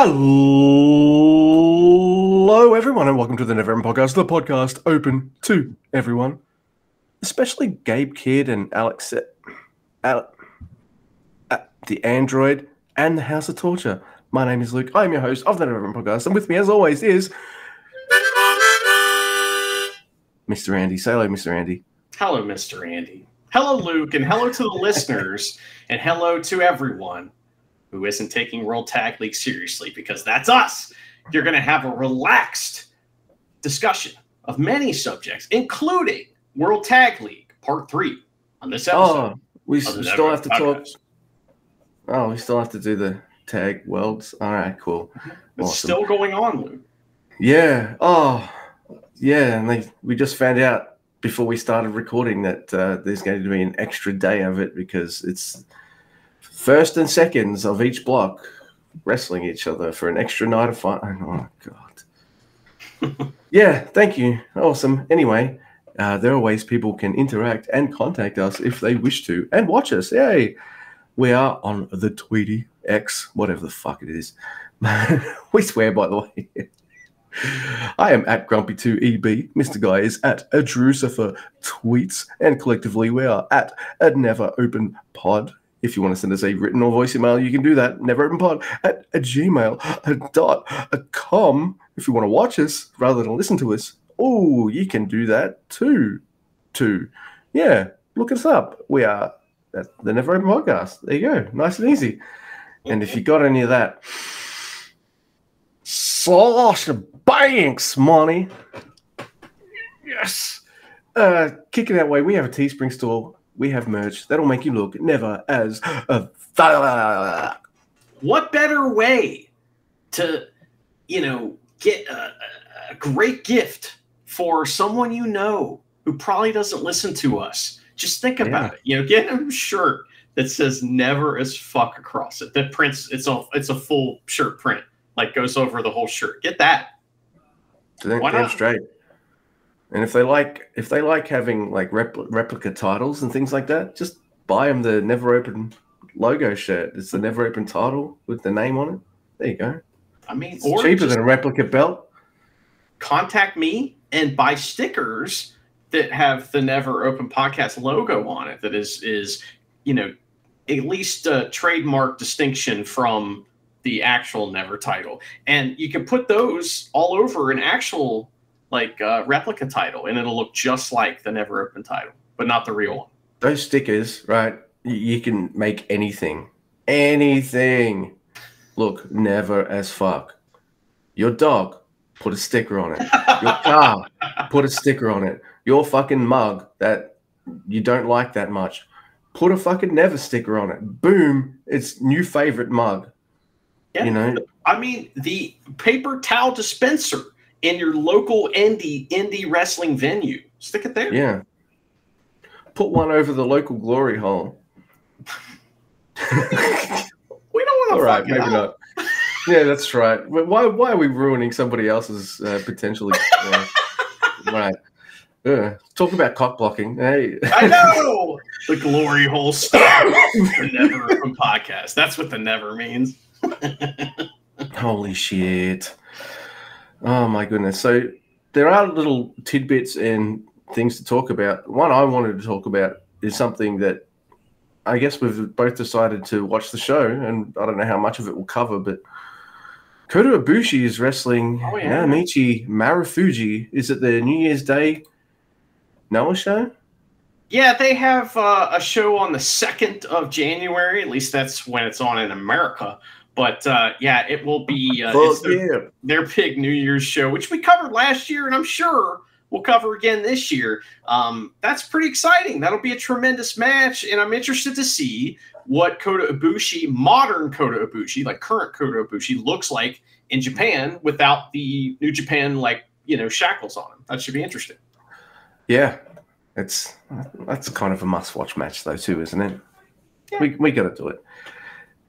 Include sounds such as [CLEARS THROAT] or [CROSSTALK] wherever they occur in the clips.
Hello, everyone, and welcome to the Never Open Podcast, the podcast open to everyone, especially Gabe Kidd and Alex, Al, uh, the Android, and the House of Torture. My name is Luke. I am your host of the Never Open Podcast, and with me, as always, is Mr. Andy. Say hello, Mr. Andy. Hello, Mr. Andy. Hello, Luke, and hello to the [LAUGHS] listeners, and hello to everyone who isn't taking World Tag League seriously because that's us. You're going to have a relaxed discussion of many subjects, including World Tag League Part 3 on this episode. Oh, we s- still have to talk. Oh, we still have to do the tag worlds. All right, cool. It's awesome. still going on, Luke. Yeah. Oh, yeah. And they, we just found out before we started recording that uh, there's going to be an extra day of it because it's first and seconds of each block wrestling each other for an extra night of fun. Oh, God. [LAUGHS] yeah. Thank you. Awesome. Anyway, uh, there are ways people can interact and contact us if they wish to and watch us. Yay. We are on the Tweety X, whatever the fuck it is. [LAUGHS] we swear, by the way. [LAUGHS] I am at Grumpy2EB. Mr. Guy is at a Drewcifer tweets, and collectively we are at a Never Open Pod. If you want to send us a written or voice email, you can do that. Never Open Pod at a gmail a dot a com. If you want to watch us rather than listen to us, oh, you can do that too. Too, yeah. Look us up. We are at the Never Open Podcast. There you go. Nice and easy. And if you got any of that slosh banks money, yes. Uh, kicking that way, we have a Teespring store. We have merch that'll make you look never as a th- what better way to you know get a, a great gift for someone you know who probably doesn't listen to us? Just think about it. You know get him a shirt that says never as fuck across it that prints it's a it's a full shirt print like goes over the whole shirt. Get that. Why not? straight. And if they like, if they like having like repl- replica titles and things like that, just buy them the Never Open logo shirt. It's the Never Open title with the name on it. There you go. i mean It's cheaper than a replica belt. contact me and buy stickers that have the never open podcast logo on it that is is you know at least a trademark distinction from the actual never title and you can put those all over an actual like uh, replica title and it'll look just like the never open title but not the real one Those stickers, right? You can make anything, anything. Look, never as fuck. Your dog, put a sticker on it. Your [LAUGHS] car, put a sticker on it. Your fucking mug that you don't like that much, put a fucking never sticker on it. Boom, it's new favorite mug. Yeah. You know, I mean, the paper towel dispenser in your local indie indie wrestling venue. Stick it there. yeah. Put one over the local glory hole. [LAUGHS] We don't want to right, fuck it maybe not. Yeah, that's right. But why why are we ruining somebody else's uh, potentially? Uh, right. Uh, talk about cock blocking. Hey, I [LAUGHS] know the glory hole stuff. the never from podcast. That's what the never means. [LAUGHS] holy shit! Oh my goodness. So there are little tidbits and things to talk about. One I wanted to talk about is something that I guess we've both decided to watch the show, and I don't know how much of it we'll cover, but Kota Ibushi is wrestling Oh, yeah. Naomichi Marufuji. Is it the New Year's Day Noah show? Yeah, they have uh, a show on the second of January. At least that's when it's on in America. But uh, yeah, it will be uh, it's their, yeah. their big New Year's show, which we covered last year, and I'm sure we'll cover again this year. Um, that's pretty exciting. That'll be a tremendous match, and I'm interested to see what Kota Ibushi, modern Kota Ibushi, like current Kota Ibushi, looks like in Japan without the New Japan like you know shackles on him. That should be interesting. Yeah, it's that's kind of a must-watch match though too, isn't it? Yeah. We we got to do it.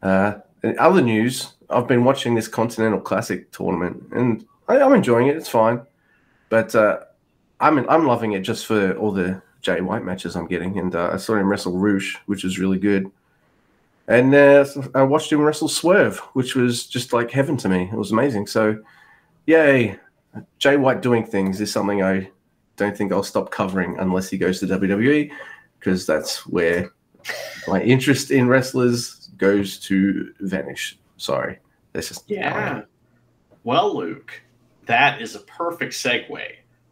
Uh, in other news, I've been watching this Continental Classic tournament, and I, I'm enjoying it. It's fine, but uh, I'm I'm loving it just for all the Jay White matches I'm getting, and uh, I saw him wrestle Rush, which is really good. and uh, I watched him wrestle Swerve, which was just like heaven to me. It was amazing. So, yay, Jay White doing things is something I don't think I'll stop covering unless he goes to WWE, because that's where my interest in wrestlers goes to vanish. Sorry, This is yeah. Well, Luke, that is a perfect segue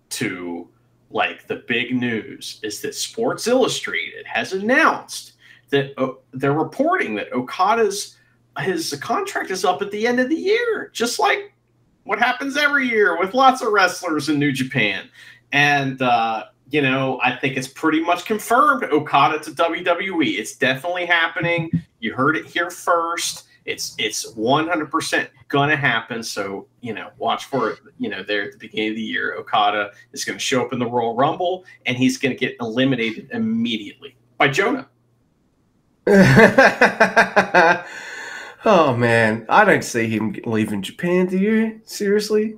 to like the big news is that Sports Illustrated has announced that uh, they're reporting that Okada's his contract is up at the end of the year, just like what happens every year with lots of wrestlers in New Japan. And uh, you know, I think it's pretty much confirmed Okada to WWE. It's definitely happening. You heard it here first. It's it's 100% gonna happen. So you know, watch for it. You know, there at the beginning of the year, Okada is going to show up in the Royal Rumble, and he's going to get eliminated immediately by Jonah. [LAUGHS] oh man, I don't see him leaving Japan. Do you seriously?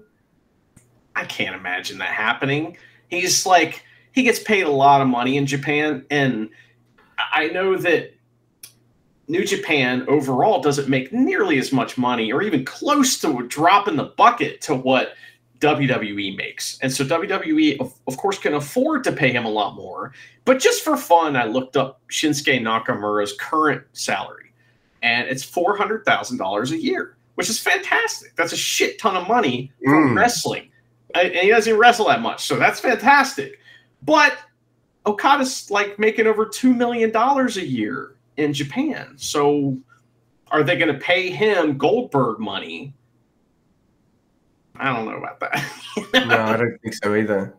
I can't imagine that happening. He's like he gets paid a lot of money in Japan, and I know that New Japan overall doesn't make nearly as much money or even close to a drop in the bucket to what WWE makes. And so WWE, of, of, course, can afford to pay him a lot more. But just for fun, I looked up Shinsuke Nakamura's current salary, and it's $400,000 a year, which is fantastic. That's a shit ton of money for mm. wrestling. And he doesn't wrestle that much. So that's fantastic. But Okada's like making over $2 million a year in Japan. So are they going to pay him Goldberg money? I don't know about that. [LAUGHS] no, I don't think so either.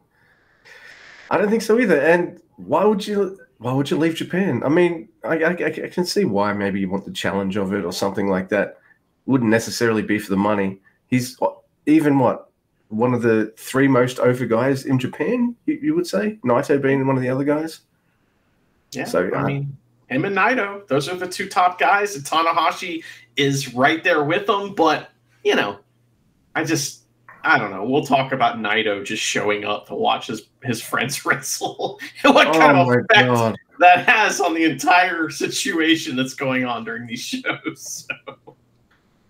I don't think so either. And why would you? Why would you leave Japan? I mean, I, I, I can see why. Maybe you want the challenge of it or something like that. Wouldn't necessarily be for the money. He's even what one of the three most over guys in Japan. You, you would say Naito being one of the other guys. Yeah. So I uh, mean, him and Naito, those are the two top guys. And Tanahashi is right there with them. But, you know, I just, I don't know. We'll talk about Naito just showing up to watch his, his friends [LAUGHS] wrestle and what kind oh of effect God. that has on the entire situation that's going on during these shows. [LAUGHS] So.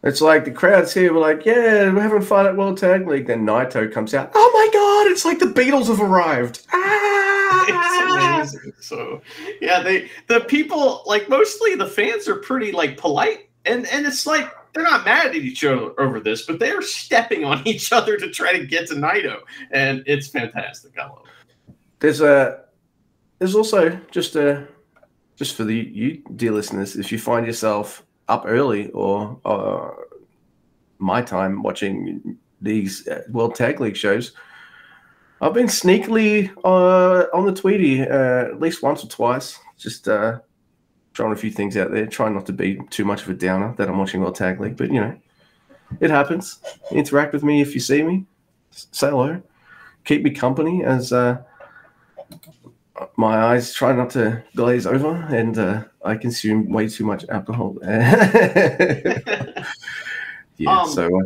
It's like the crowd's here. We're like, yeah, we're having fun at World Tag League. Then Naito comes out. Oh my God, it's like the Beatles have arrived. Ah! [LAUGHS] It's amazing. So, yeah, they the people like mostly the fans are pretty like polite, and and it's like they're not mad at each other over this, but they are stepping on [LAUGHS] each other to try to get to Naito, and it's fantastic. I love it. There's a there's also just a just for the you dear listeners, if you find yourself up early or uh, my time watching these uh, World Tag League shows, I've been sneakily uh, on the Tweety uh, at least once or twice, just uh, throwing a few things out there, trying not to be too much of a downer that I'm watching World Tag League, but you know, it happens. Interact with me if you see me. Say hello. Keep me company as uh, my eyes try not to glaze over and uh, I consume way too much alcohol. [LAUGHS] yeah, um, so uh,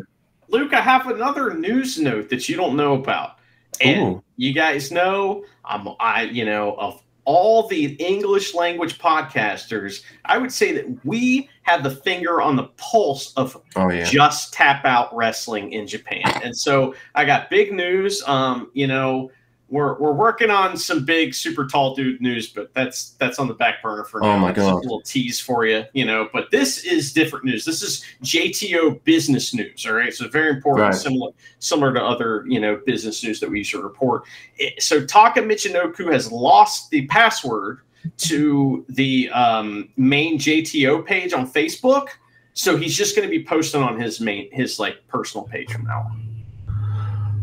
Luke, I have another news note that you don't know about. And ooh. you guys know I'm I you know of all the English language podcasters, I would say that we have the finger on the pulse of oh, yeah. just tap out wrestling in Japan. And so I got big news. Um, you know, we're we're working on some big super tall dude news, but that's that's on the back burner for oh now. Oh my god! a little tease for you, you know. But this is different news. This is JTO business news. All right, so very important, right. similar similar to other you know business news that we usually report. It, so Taka Michinoku has lost the password to the um, main JTO page on Facebook, so he's just going to be posting on his main his like personal page from now on.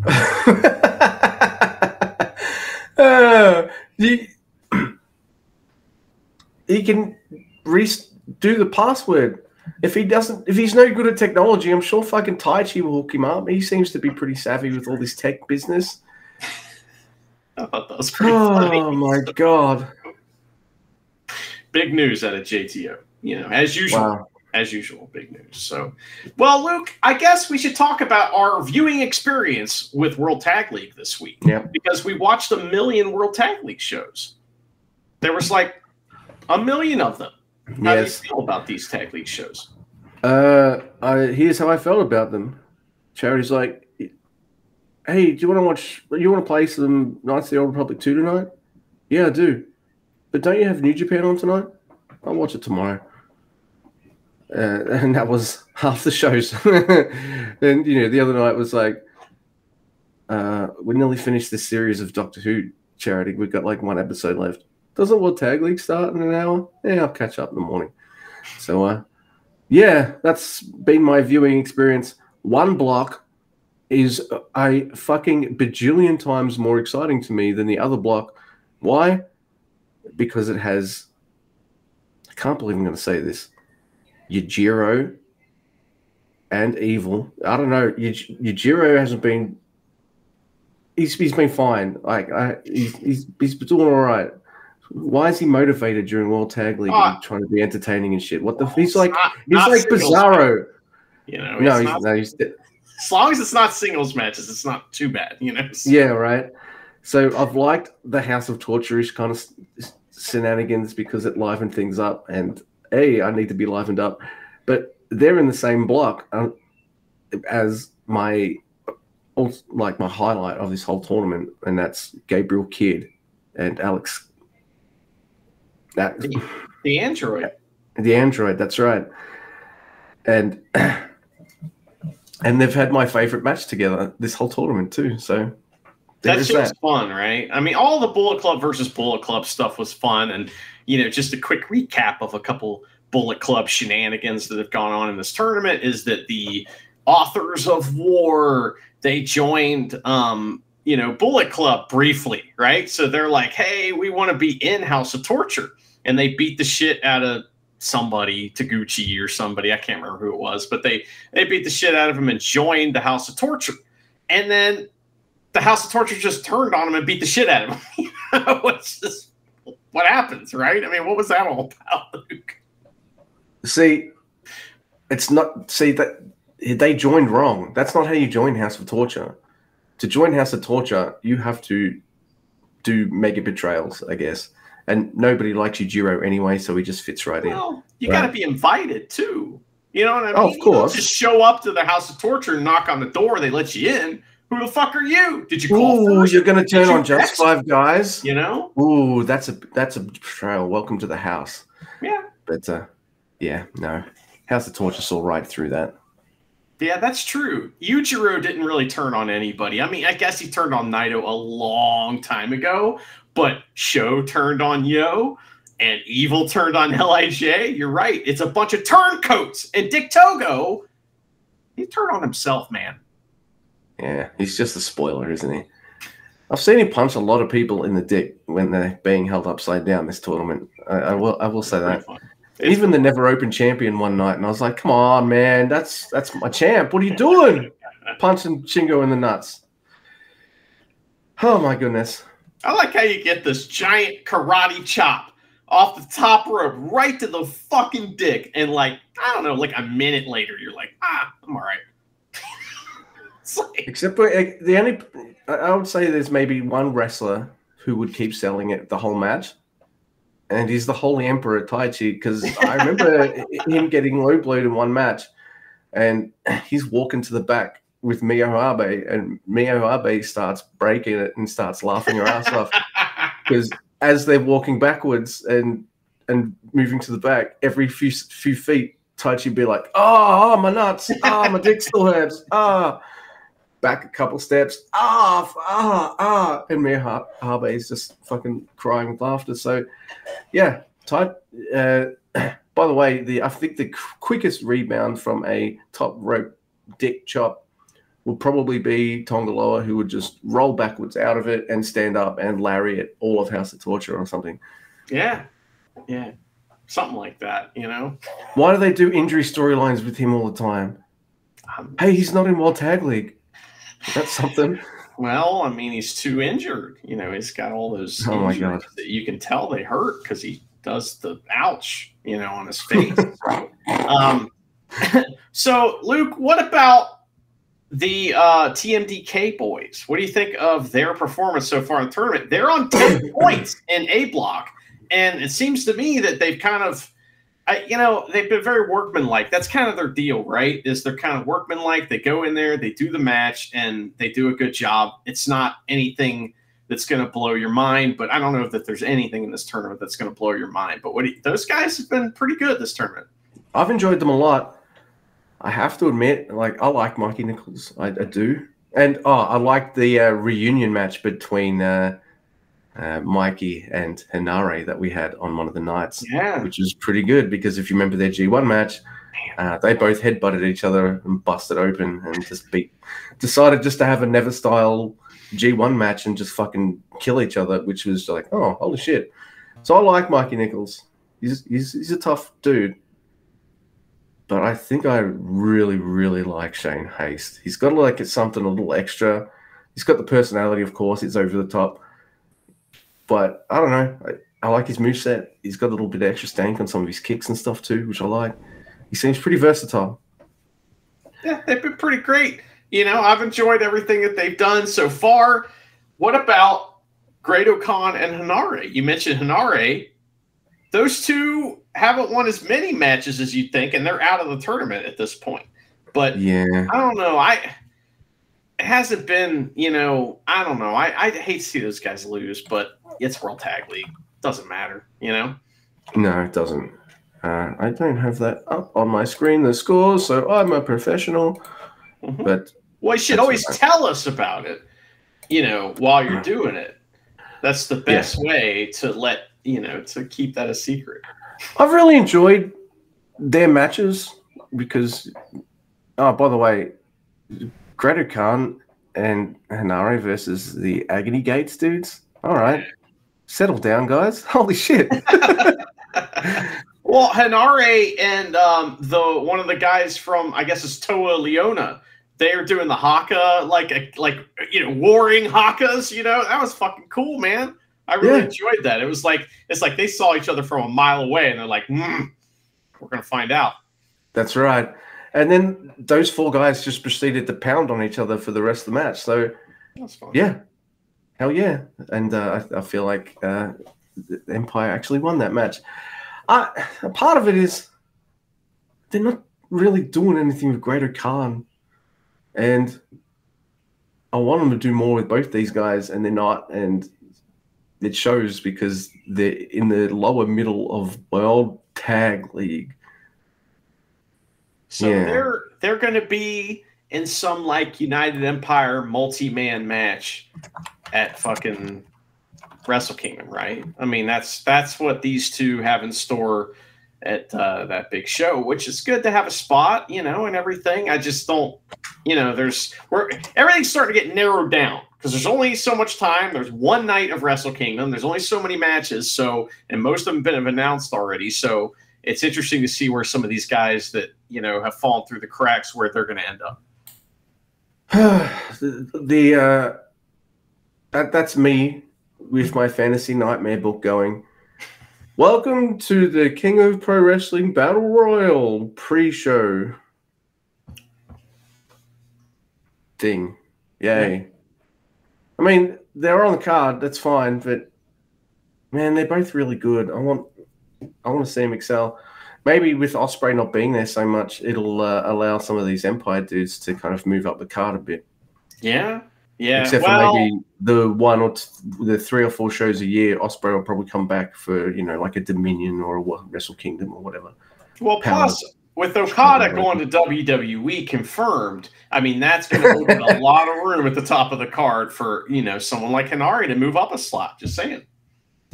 [LAUGHS] Uh, he, he can redo the password. If he doesn't, if he's no good at technology, I'm sure fucking Taichi will hook him up. He seems to be pretty savvy with all this tech business. I thought that was pretty oh, funny. my god! Big news out of JTO. You know, as usual. Wow as usual, big news. So, well, Luke, I guess we should talk about our viewing experience with World Tag League this week. Yeah. Because we watched a million World Tag League shows. There was like a million of them. How yes. do you feel about these tag league shows? Uh, I, here's how I felt about them. Charity's like, hey, do you want to watch? You want to play some Knights of the Old Republic 2 tonight? Yeah, I do. But don't you have New Japan on tonight? I'll watch it tomorrow. Uh, [LAUGHS] and that was half the shows. [LAUGHS] and, you know, the other night was like, uh, we nearly finished this series of Doctor Who charity. We've got like one episode left. Doesn't World Tag League start in an hour? Yeah, I'll catch up in the morning. So, uh, yeah, that's been my viewing experience. One block is a fucking bajillion times more exciting to me than the other block. Why? Because it has. I can't believe I'm going to say this. Yujiro and Evil. I don't know. Yujiro hasn't been. He's, he's been fine. Like I, he's, he's he's doing all right. Why is he motivated during World Tag League Oh. trying to be entertaining and shit? What the? He's like not- he's not like singles Bizarro. You know, No, he's, not- no, he's as long as it's not singles matches, it's not too bad. You know. [LAUGHS] Yeah, right. So I've liked the House of Torture-ish kind of shenanigans because it livened things up, and hey, I need to be livened up. But they're in the same block um, as my like my highlight of this whole tournament, and that's Gabriel Kidd and Alex. That The android. the android. That's right. And and they've had my favorite match together this whole tournament too. So That is shit was fun, right? I mean, all the Bullet Club versus Bullet Club stuff was fun, and you know, just a quick recap of a couple Bullet Club shenanigans that have gone on in this tournament is that the authors of war they joined, um, you know, Bullet Club briefly, right? So they're like, "Hey, we want to be in House of Torture," and they beat the shit out of somebody, Taguchi or somebody, I can't remember who it was, but they they beat the shit out of him and joined the House of Torture, and then the House of Torture just turned on him and beat the shit out of him. [LAUGHS] it's just what happens, right? I mean, what was that all about, Luke? See, it's not. See that they joined wrong. That's not how you join House of Torture. To join House of Torture, you have to do mega betrayals, I guess. And nobody likes Yujiro anyway, so he just fits right in. Well, you Right. got to be invited too. You know what I mean? Oh, of You course. just show up to the House of Torture and knock on the door. They let you in. Who the fuck are you? Did you call Ooh, first? you're gonna turn on just text? five guys. You know? Ooh, that's a that's a betrayal. Welcome to the house. Yeah. But uh, yeah, no, House of Torture saw right through that. Yeah, that's true. Yujiro didn't really turn on anybody. I mean, I guess he turned on Naito a long time ago, but Sho turned on Yo and Evil turned on Lij. You're right. It's a bunch of turncoats. And Dick Togo, he turned on himself, man. Yeah, he's just a spoiler, isn't he? I've seen him punch a lot of people in the dick when they're being held upside down this tournament. I, I will, I will say that. Pretty fun. It's Even the never open champion one night, and I was like, "Come on, man, that's that's my champ. What are you doing? [LAUGHS] Punching Shingo in the nuts." Oh my goodness! I like how you get this giant karate chop off the top rope right to the fucking dick. And like, I don't know, like a minute later, you're like, ah, I'm all right. Like, Except for uh, the only, I- would say there's maybe one wrestler who would keep selling it the whole match, and he's the Holy Emperor Taichi. Because I remember [LAUGHS] him getting low blowed in one match, and he's walking to the back with Mio Abe, and Mio Abe starts breaking it and starts laughing her ass off [LAUGHS] because as they're walking backwards and and moving to the back, every few few feet, Taichi would be like, "Oh, oh my nuts! Oh, my dick still hurts! Ah." Back a couple steps, ah, ah, ah, and Mio Abe is just fucking crying with laughter. So, yeah, tight. Uh, [CLEARS THROAT] by the way, the I think the qu- quickest rebound from a top rope dick chop would probably be Tanga Loa, who would just roll backwards out of it and stand up and larry lariat all of House of Torture or something. yeah, yeah, something like that, you know? Why do they do injury storylines with him all the time? Um, Hey, he's not in World Tag League. [LAUGHS] That's something. well, I mean, he's too injured. You know, he's got all those Oh my God. that you can tell they hurt because he does the ouch, you know, on his face. [LAUGHS] um, [LAUGHS] so, Luke, what about the uh, TMDK boys? What do you think of their performance so far in the tournament? They're on 10 [CLEARS THROAT] points in A block, and it seems to me that they've kind of I, you know, they've been very workmanlike. That's kind of their deal, right? Is they're kind of workmanlike. They go in there, they do the match, and they do a good job. It's not anything that's going to blow your mind, but I don't know that there's anything in this tournament that's going to blow your mind. But what you, those guys have been pretty good this tournament. I've enjoyed them a lot. I have to admit, like I like Mikey Nichols, I, I do, and oh, I like the uh, reunion match between uh, uh, Mikey and Henare that we had on one of the nights, Yeah. which was pretty good because if you remember their G1 match, uh, they both headbutted each other and busted open and just beat. Decided just to have a never style G1 match and just fucking kill each other, which was like, oh, holy shit. So I like Mikey Nichols. He's, he's, he's a tough dude. But I think I really, really like Shane Haste. He's got like something a little extra. He's got the personality, of course. It's over the top. But I don't know. I, I like his moveset. He's got a little bit of extra stank on some of his kicks and stuff too, which I like. He seems pretty versatile. Yeah, they've been pretty great. You know, I've enjoyed everything that they've done so far. What about Great Khan and Henare? You mentioned Henare. Those two haven't won as many matches as you'd think, and they're out of the tournament at this point. But Yeah. I don't know. I it hasn't been, you know, I don't know. I, I hate to see those guys lose, but it's World Tag League. Doesn't matter, you know? No, it doesn't. Uh, I don't have that up on my screen, the scores, so I'm a professional. Mhm. But Well, you should always fine. tell us about it, you know, while you're doing it. That's the best way to let, you know, to keep that a secret. I've really enjoyed their matches because, oh, by the way, Great-O-Khan and Henare versus the Agony Gates dudes. All right, settle down, guys. [LAUGHS] Holy shit. Well, Henare and um, the one of the guys from I guess it's Toa Liona, they are doing the haka like a, like you know warring hakas. You know that was fucking cool, man. I really Yeah. enjoyed that. It was like it's like they saw each other from a mile away, and they're like, mm, "We're gonna find out." That's right. And then those four guys just proceeded to pound on each other for the rest of the match. So, That's fun. yeah, hell yeah. And uh, I, I feel like uh, the Empire actually won that match. A part of it is they're not really doing anything with Great-O-Khan. And I want them to do more with both these guys, and they're not. And it shows because they're in the lower middle of World Tag League. So Yeah. they're they're going to be in some like United Empire multi-man match at fucking Wrestle Kingdom, right? I mean, that's that's what these two have in store at uh, that big show, which is good to have a spot, you know, and everything. I just don't, you know, there's we're everything's starting to get narrowed down because there's only so much time. There's one night of Wrestle Kingdom. There's only so many matches, so and most of them have been announced already. So it's interesting to see where some of these guys that you know have fallen through the cracks where they're going to end up. [SIGHS] the, uh, that that's me with my fantasy nightmare book going. Welcome to the King of Pro Wrestling Battle Royal pre-show thing. Yay! I mean, they're on the card. That's fine, but man, they're both really good. I want I want to see them excel. Maybe with Osprey not being there so much, it'll uh, allow some of these Empire dudes to kind of move up the card a bit. Yeah, yeah. Except well, for maybe the one or t- the three or four shows a year, Osprey will probably come back for you know like a Dominion or a Wrestle Kingdom or whatever. well, power. plus with Okada going to WWE confirmed, I mean that's going to open a [LAUGHS] lot of room at the top of the card for you know someone like Henare to move up a slot. Just saying. [LAUGHS]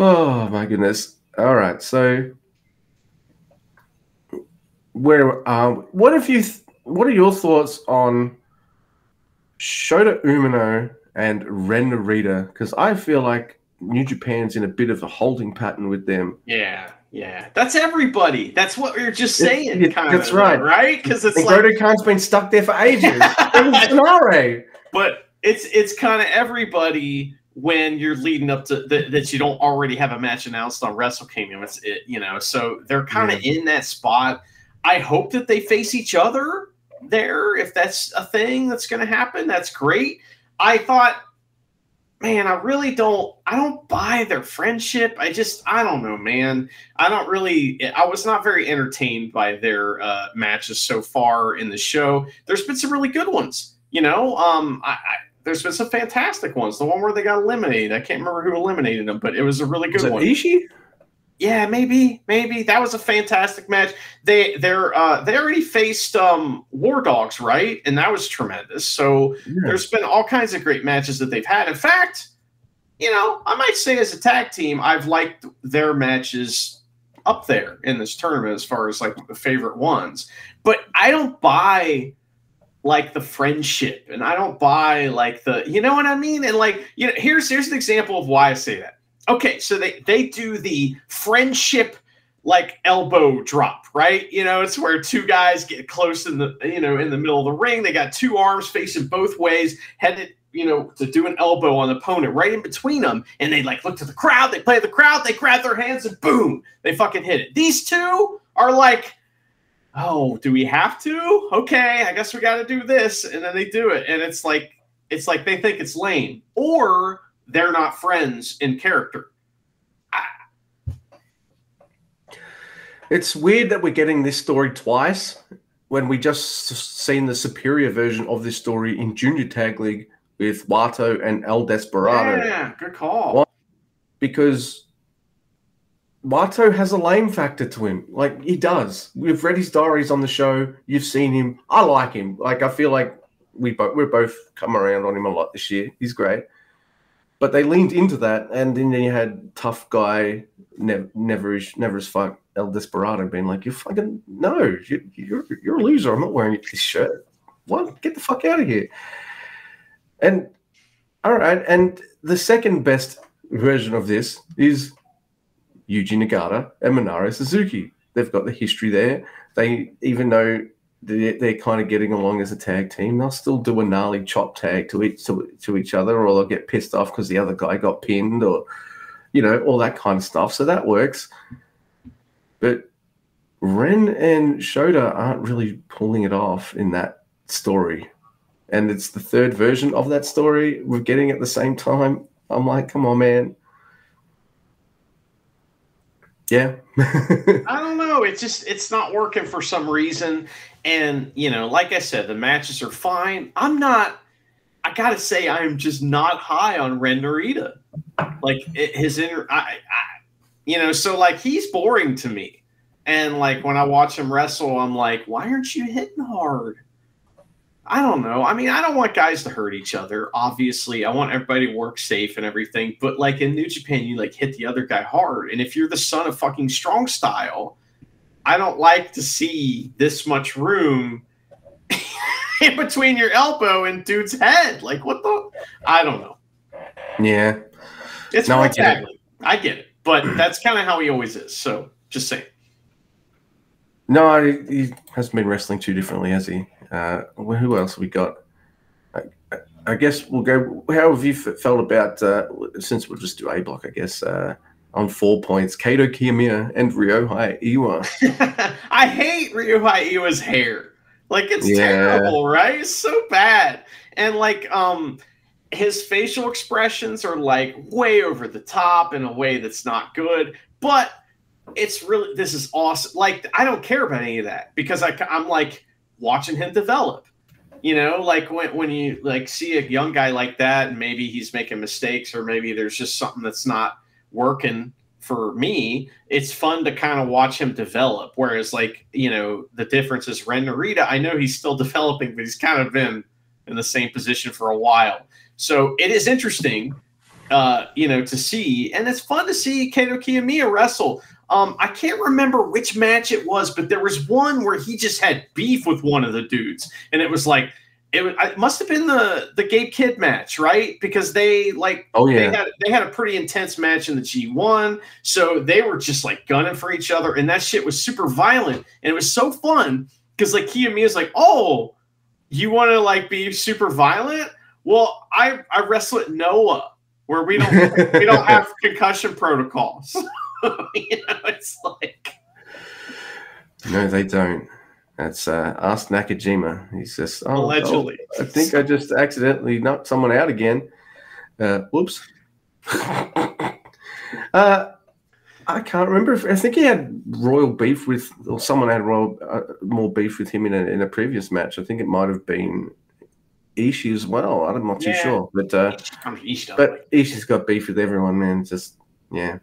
oh my goodness! All right, so where um, what if you? Th- what are your thoughts on Shota Umino and Ren Narita? Because I feel like New Japan's in a bit of a holding pattern with them. Yeah, yeah. That's everybody. That's what we are just It- saying. it- kind that's of, right. right? Because it's And like Khan's been stuck there for ages. Sonare. [LAUGHS] but it's it's kind of everybody when you're leading up to that that you don't already have a match announced on Wrestle Kingdom. It's it, you know, so they're kind of in that spot. I hope that they face each other there. If that's a thing that's going to happen, that's great. I thought man, I really don't I don't buy their friendship. I just I don't know, man. I don't really I was not very entertained by their uh matches so far in the show. There's been some really good ones, you know. Um I, I there's been some fantastic ones. The one where they got eliminated. I can't remember who eliminated them, but it was a really good Was one. Ishii? Yeah, maybe, maybe that was a fantastic match. They they're uh, they already faced um, War Dogs, right? And that was tremendous. So there's been all kinds of great matches that they've had. In fact, you know, I might say as a tag team, I've liked their matches up there in this tournament as far as like the favorite ones. But I don't buy like the friendship and I don't buy like the you know what I mean? And like, you know, here's here's an example of why I say that. Okay, so they they do the friendship like elbow drop, right? You know, it's where two guys get close in the you know in the middle of the ring. They got two arms facing both ways, headed you know to do an elbow on the opponent right in between them, and they like look to the crowd. They play the crowd. They grab their hands and boom, they fucking hit it. These two are like. Oh, do we have to? Okay, I guess we got to do this, and then they do it, and it's like it's like they think it's lame, or they're not friends in character. It's weird that we're getting this story twice when we just seen the superior version of this story in Junior Tag League with Wato and El Desperado. Yeah, good call. Because Wato has a lame factor to him. Like he does. We've read his diaries on the show. You've seen him. I like him. Like I feel like we both we're both come around on him a lot this year. He's great. But they leaned into that, and then you had tough guy, never, never, never as fuck, El Desperado, being like, "You fucking no, you, you're you're a loser. I'm not wearing this shirt. What? Get the fuck out of here." And all right, and the second best version of this is Yuji Nagata and Minoru Suzuki. They've got the history there. They even though they're, they're kind of getting along as a tag team, they'll still do a gnarly chop tag to each to, to each other, or they'll get pissed off because the other guy got pinned, or you know all that kind of stuff. So that works. But Ren and Shota aren't really pulling it off in that story. And it's the third version of that story we're getting at the same time. I'm like, come on, man. Yeah. [LAUGHS] I don't know. It's just it's not working for some reason. And you know, like I said, the matches are fine. I'm not. I gotta say, I'm just not high on Ren Narita. Like it, his inner, I, I, you know, so like he's boring to me. And like when I watch him wrestle, I'm like, why aren't you hitting hard? I don't know. I mean, I don't want guys to hurt each other. Obviously, I want everybody to work safe and everything. But like in New Japan, you like hit the other guy hard. And if you're the son of fucking strong style, I don't like to see this much room [LAUGHS] in between your elbow and dude's head. Like what the? I don't know. yeah. It's No, I get it. I get it, but [CLEARS THROAT] that's kind of how he always is. So just saying. No, he, he hasn't been wrestling too differently, has he? Uh, well, who else we got? I, I- guess we'll go. How have you f- felt about, uh, since we'll just do A block, I guess, uh, on four points, Kaito Kiyomiya and Ryohei Oiwa. [LAUGHS] I hate Ryohei Oiwa's hair. Like it's Yeah. terrible, right? It's so bad. And like um his facial expressions are like way over the top in a way that's not good, but it's really this is awesome. Like I don't care about any of that because I I'm like watching him develop. You know, like when when you like see a young guy like that and maybe he's making mistakes or maybe there's just something that's not working for me, it's fun to kind of watch him develop. Whereas, like, you know, the difference is Ren Narita, I know he's still [LAUGHS] developing, but he's kind of been in the same position for a while. So it is interesting, uh, you know, to see. And it's fun to see Kaito Kiyomiya wrestle. Um, I can't remember which match it was, but there was one where he just had beef with one of the dudes. And it was like, it, it must have been the the Gabe Kidd match, right? Because they like Oh, they yeah. had they had a pretty intense match in the G1, so they were just like gunning for each other, and that shit was super violent, and it was so fun because like he and me Kiyomiya's like, oh, you want to like be super violent? Well, I I wrestle at Noah where we don't we don't [LAUGHS] have concussion protocols. [LAUGHS] [LAUGHS] you know, it's like No, they don't. That's uh, ask Nakajima. He's just oh, allegedly. oh, I think I just accidentally knocked someone out again. Uh, whoops. [LAUGHS] uh, I can't remember. If, I think he had royal beef with, or someone had royal uh, more beef with him in a, in a previous match. I think it might have been Ishii as well. I'm not too sure, but uh, I mean, he's but Ishii's got beef with everyone, man. Just yeah.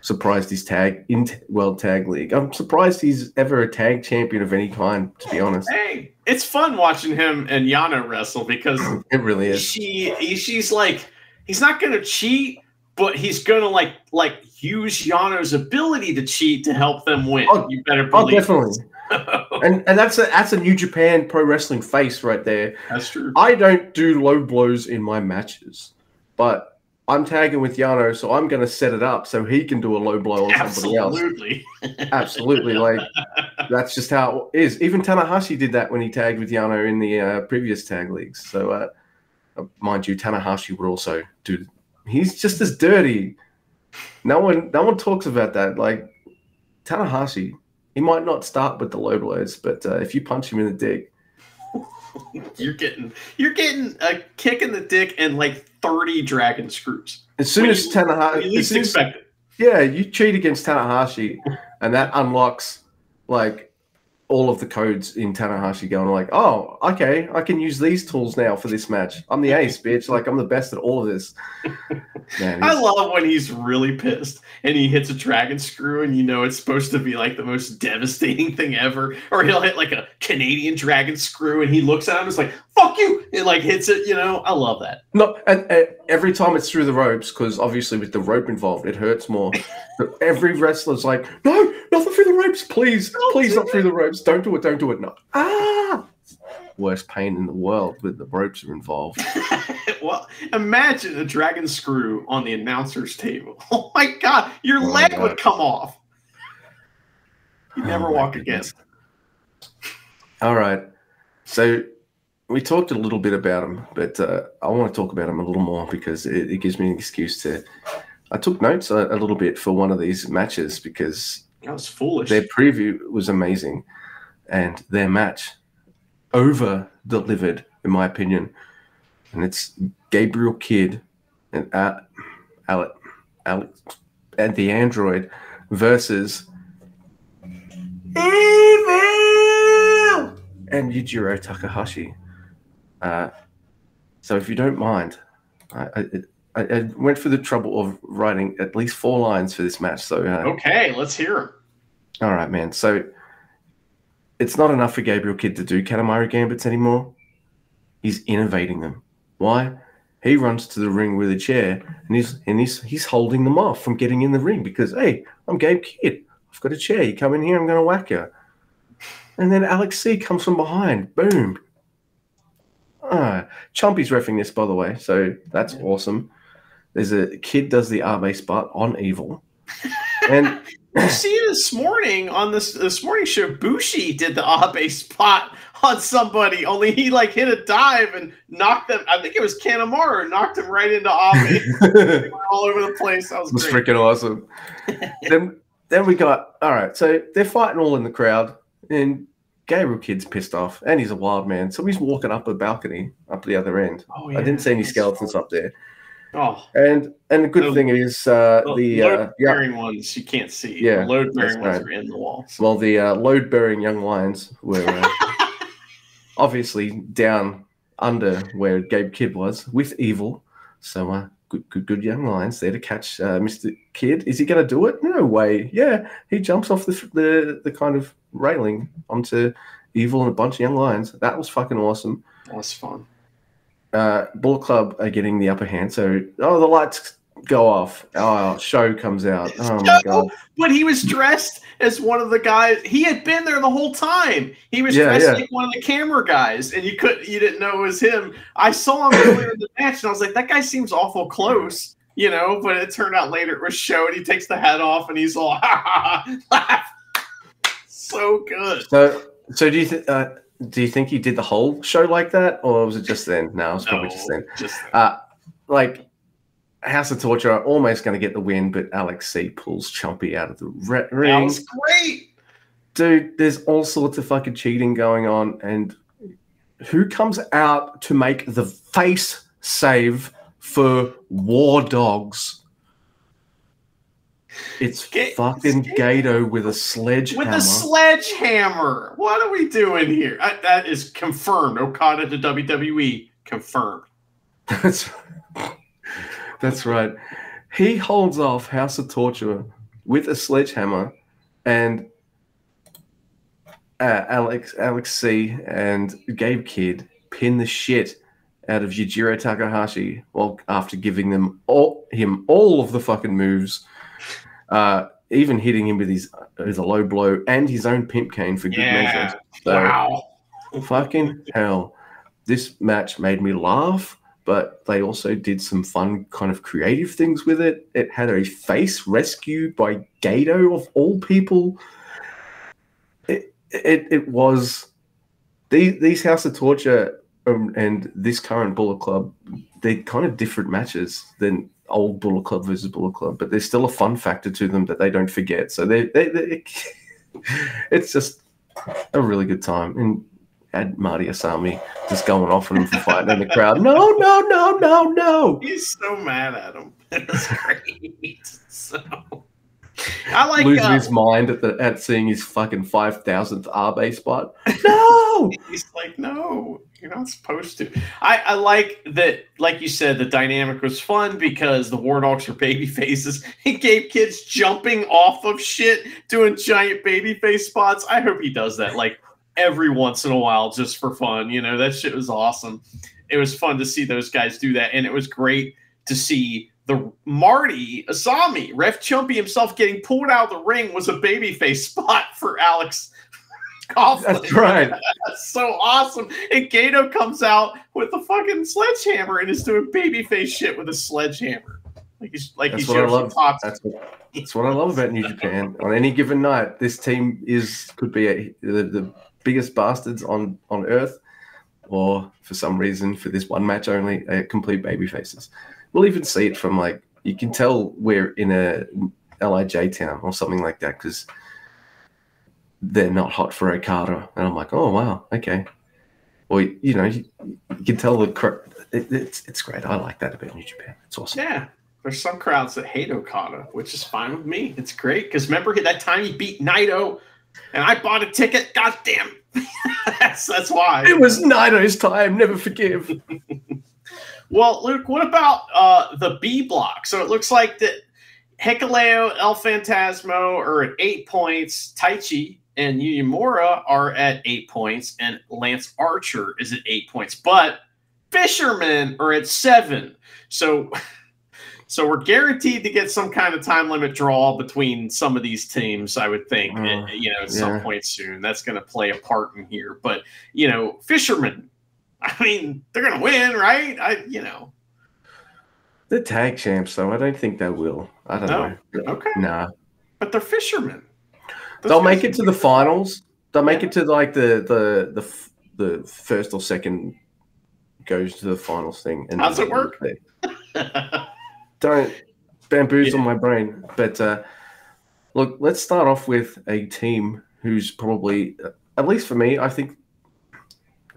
Surprised he's tag in World Tag League. I'm surprised he's ever a tag champion of any kind. To be honest, hey, it's fun watching him and Yano wrestle because [LAUGHS] it really is. she she's like he's not gonna cheat, but he's gonna like like use Yano's ability to cheat to help them win. Oh, you better believe. Oh, believe. definitely. [LAUGHS] And and that's a that's a New Japan Pro Wrestling face right there. That's true. I don't do low blows in my matches, but I'm tagging with Yano, so I'm going to set it up so he can do a low blow on somebody else. Absolutely. [LAUGHS] Absolutely, like that's just how it is. Even Tanahashi did that when he tagged with Yano in the uh, previous tag leagues. So, uh, uh, mind you, Tanahashi would also do. He's just as dirty. No one, no one talks about that. Like Tanahashi, he might not start with the low blows, but uh, if you punch him in the dick, [LAUGHS] You're getting you're getting a kick in the dick and like 30 dragon screws. as soon as Tanahashi, When you as least as- expect it. Yeah, you cheat against Tanahashi, and that unlocks like all of the codes in Tanahashi going like, oh, okay, I can use these tools now for this match. I'm the ace, bitch. Like I'm the best at all of this. [LAUGHS] Man, I love when he's really pissed and he hits a dragon screw and you know it's supposed to be like the most devastating thing ever. Or he'll hit like a Canadian dragon screw and he looks at him and is like, fuck you, and like hits it, you know. I love that. no, and, and every time it's through the ropes, because obviously with the rope involved, it hurts more. [LAUGHS] But every wrestler's like, no, nothing through the ropes, please, please, not through the ropes. Don't do it, don't do it. No, ah, worst pain in the world when the ropes are involved. [LAUGHS] well, imagine a dragon screw on the announcer's table. [LAUGHS] Oh my god, your Oh leg God. would come off. You never Oh walk again. All right. So we talked a little bit about him, but uh, I want to talk about him a little more because it, it gives me an excuse to. I took notes a, a little bit for one of these matches because That was foolish. their preview was amazing and their match over delivered, in my opinion. And it's Gabriel Kidd and uh, Alec, Alec, and the android versus Evil and Yujiro Takahashi. Uh, so, if you don't mind, I, I, I, I went for the trouble of writing at least four lines for this match. So, uh, okay, let's hear all right, man. So it's not enough for Gabriel Kidd to do Katamari gambits anymore. He's innovating them. Why? He runs to the ring with a chair and he's and he's he's holding them off from getting in the ring because hey, I'm Gabe Kidd. I've got a chair. You come in here, I'm gonna whack you. And then Alex C comes from behind. Boom. Ah, Chumpy's refing this, by the way, so that's awesome. There's a kid does the Abe spot on Evil, and You see this morning on this this morning show, Bushi did the Abe spot on somebody, only he like hit a dive and knocked them. I think it was Kanemaru, knocked him right into Abe [LAUGHS] all over the place. That was was freaking awesome. [LAUGHS] then, then we got all right. So they're fighting all in the crowd, and Gabriel Kidd's pissed off, and he's a wild man, so he's walking up a balcony up the other end. Oh, I didn't see any skeletons up there, Oh, and and the good The- thing is uh, the, the uh, load yeah, bearing ones you can't see. Yeah, load bearing ones are in the walls. well the uh, load bearing young lions were uh, [LAUGHS] obviously down under where Gabe Kidd was with evil. So uh, good, good, good young lions there to catch uh, Mr. Kidd. Is he going to do it? No way. Yeah, he jumps off the, the the kind of railing onto evil and a bunch of young lions. That was fucking awesome. That was fun. Uh, Bullet Club are getting the upper hand. So oh, the lights go off. Oh, Sho comes out. Oh my god. But he was dressed as one of the guys. He had been there the whole time. He was Yeah, dressed yeah. like one of the camera guys, and you couldn't, you didn't know it was him. I saw him earlier in the match, and I was like, that guy seems awful close, you know. But it turned out later it was Sho, and he takes the hat off, and he's all [LAUGHS] ha ha ha laugh. So good. So, so do you think? uh, do you think he did the whole show like that, or was it just then? No, it was probably just then. just Uh, like House of Torture are almost going to get the win, but Alex C pulls Chumpy out of the re- that ring. was great. Dude, there's all sorts of fucking cheating going on, and who comes out to make the face save for War Dogs. It's Ga- fucking Ga- Gedo with a sledgehammer. With a sledgehammer. What are we doing here? I, that is confirmed. Okada to WWE confirmed. That's that's right. He holds off House of Torture with a sledgehammer, and uh, Alex Alex C and Gabe Kidd pin the shit out of Yujiro Takahashi. Well, after giving them all him all of the fucking moves, uh, even hitting him with his with a low blow and his own pimp cane for good Yeah. measure. So, Wow. Fucking hell. This match made me laugh, but they also did some fun, kind of creative things with it. It had a face rescued by Gedo, of all people. It, it, it was. These, these House of Torture um, and this current Bullet Club, they're kind of different matches than old Bullet Club versus Bullet Club, but there's still a fun factor to them that they don't forget. So they, they, they [LAUGHS] it's just a really good time. And had Marty Asami just going off on for fighting in the crowd. No, no, no, no, no. He's so mad at him. [LAUGHS] That's great. [LAUGHS] So I like Losing uh, his mind at the at seeing his fucking five thousandth Arbe spot. [LAUGHS] No, He's like, no, you're not supposed to. I, I like that, like you said, the dynamic was fun because the War Dogs are baby faces. [LAUGHS] He Gabe Kidd's jumping off of shit, doing giant baby face spots. I hope he does that like every once in a while just for fun. You know, that shit was awesome. It was fun to see those guys do that. And it was great to see the Marty Asami, Ref Chumpy himself getting pulled out of the ring was a babyface [LAUGHS] spot for Alex [LAUGHS] Coughlin. that's right. That's so awesome. And Gedo comes out with a fucking sledgehammer and is doing babyface shit with a sledgehammer. Like he's like That's he's what I love. That's what, that's what I love about New Japan. On any given night, this team is could be a, the, the biggest bastards on on earth, or for some reason, for this one match only, a complete baby faces. We'll even see it from like you can tell we're in a Lij town or something like that because they're not hot for Okada, and I'm like, oh wow, okay. Or you know, you, you can tell the it, it's it's great. I like that about New Japan. It's awesome. Yeah. There's some crowds that hate Okada, which is fine with me. It's great because remember that time he beat Naito, and I bought a ticket. God damn, [LAUGHS] that's that's why. It was Naito's time. Never forgive. [LAUGHS] Well, Luke, what about uh, the B block? So it looks like that Hikuleo, El Phantasmo are at eight points. Taichi and Yuya Uemura are at eight points, and Lance Archer is at eight points. But Bishamon are at seven. So, [LAUGHS] so we're guaranteed to get some kind of time limit draw between some of these teams. I would think, Uh, you know, at some point soon. That's going to play a part in here. But you know, Bishamon. I mean, they're going to win, right? I, you know. The tag champs, though, I don't think they will. I don't No? know. Okay. Nah, But they're Bishamon. Those they'll make it to the finals. They'll make Yeah. it to like the the the the first or second goes to the finals thing. And How's it work? [LAUGHS] Don't bamboozle my brain. But uh, look, let's start off with a team who's probably, at least for me, I think.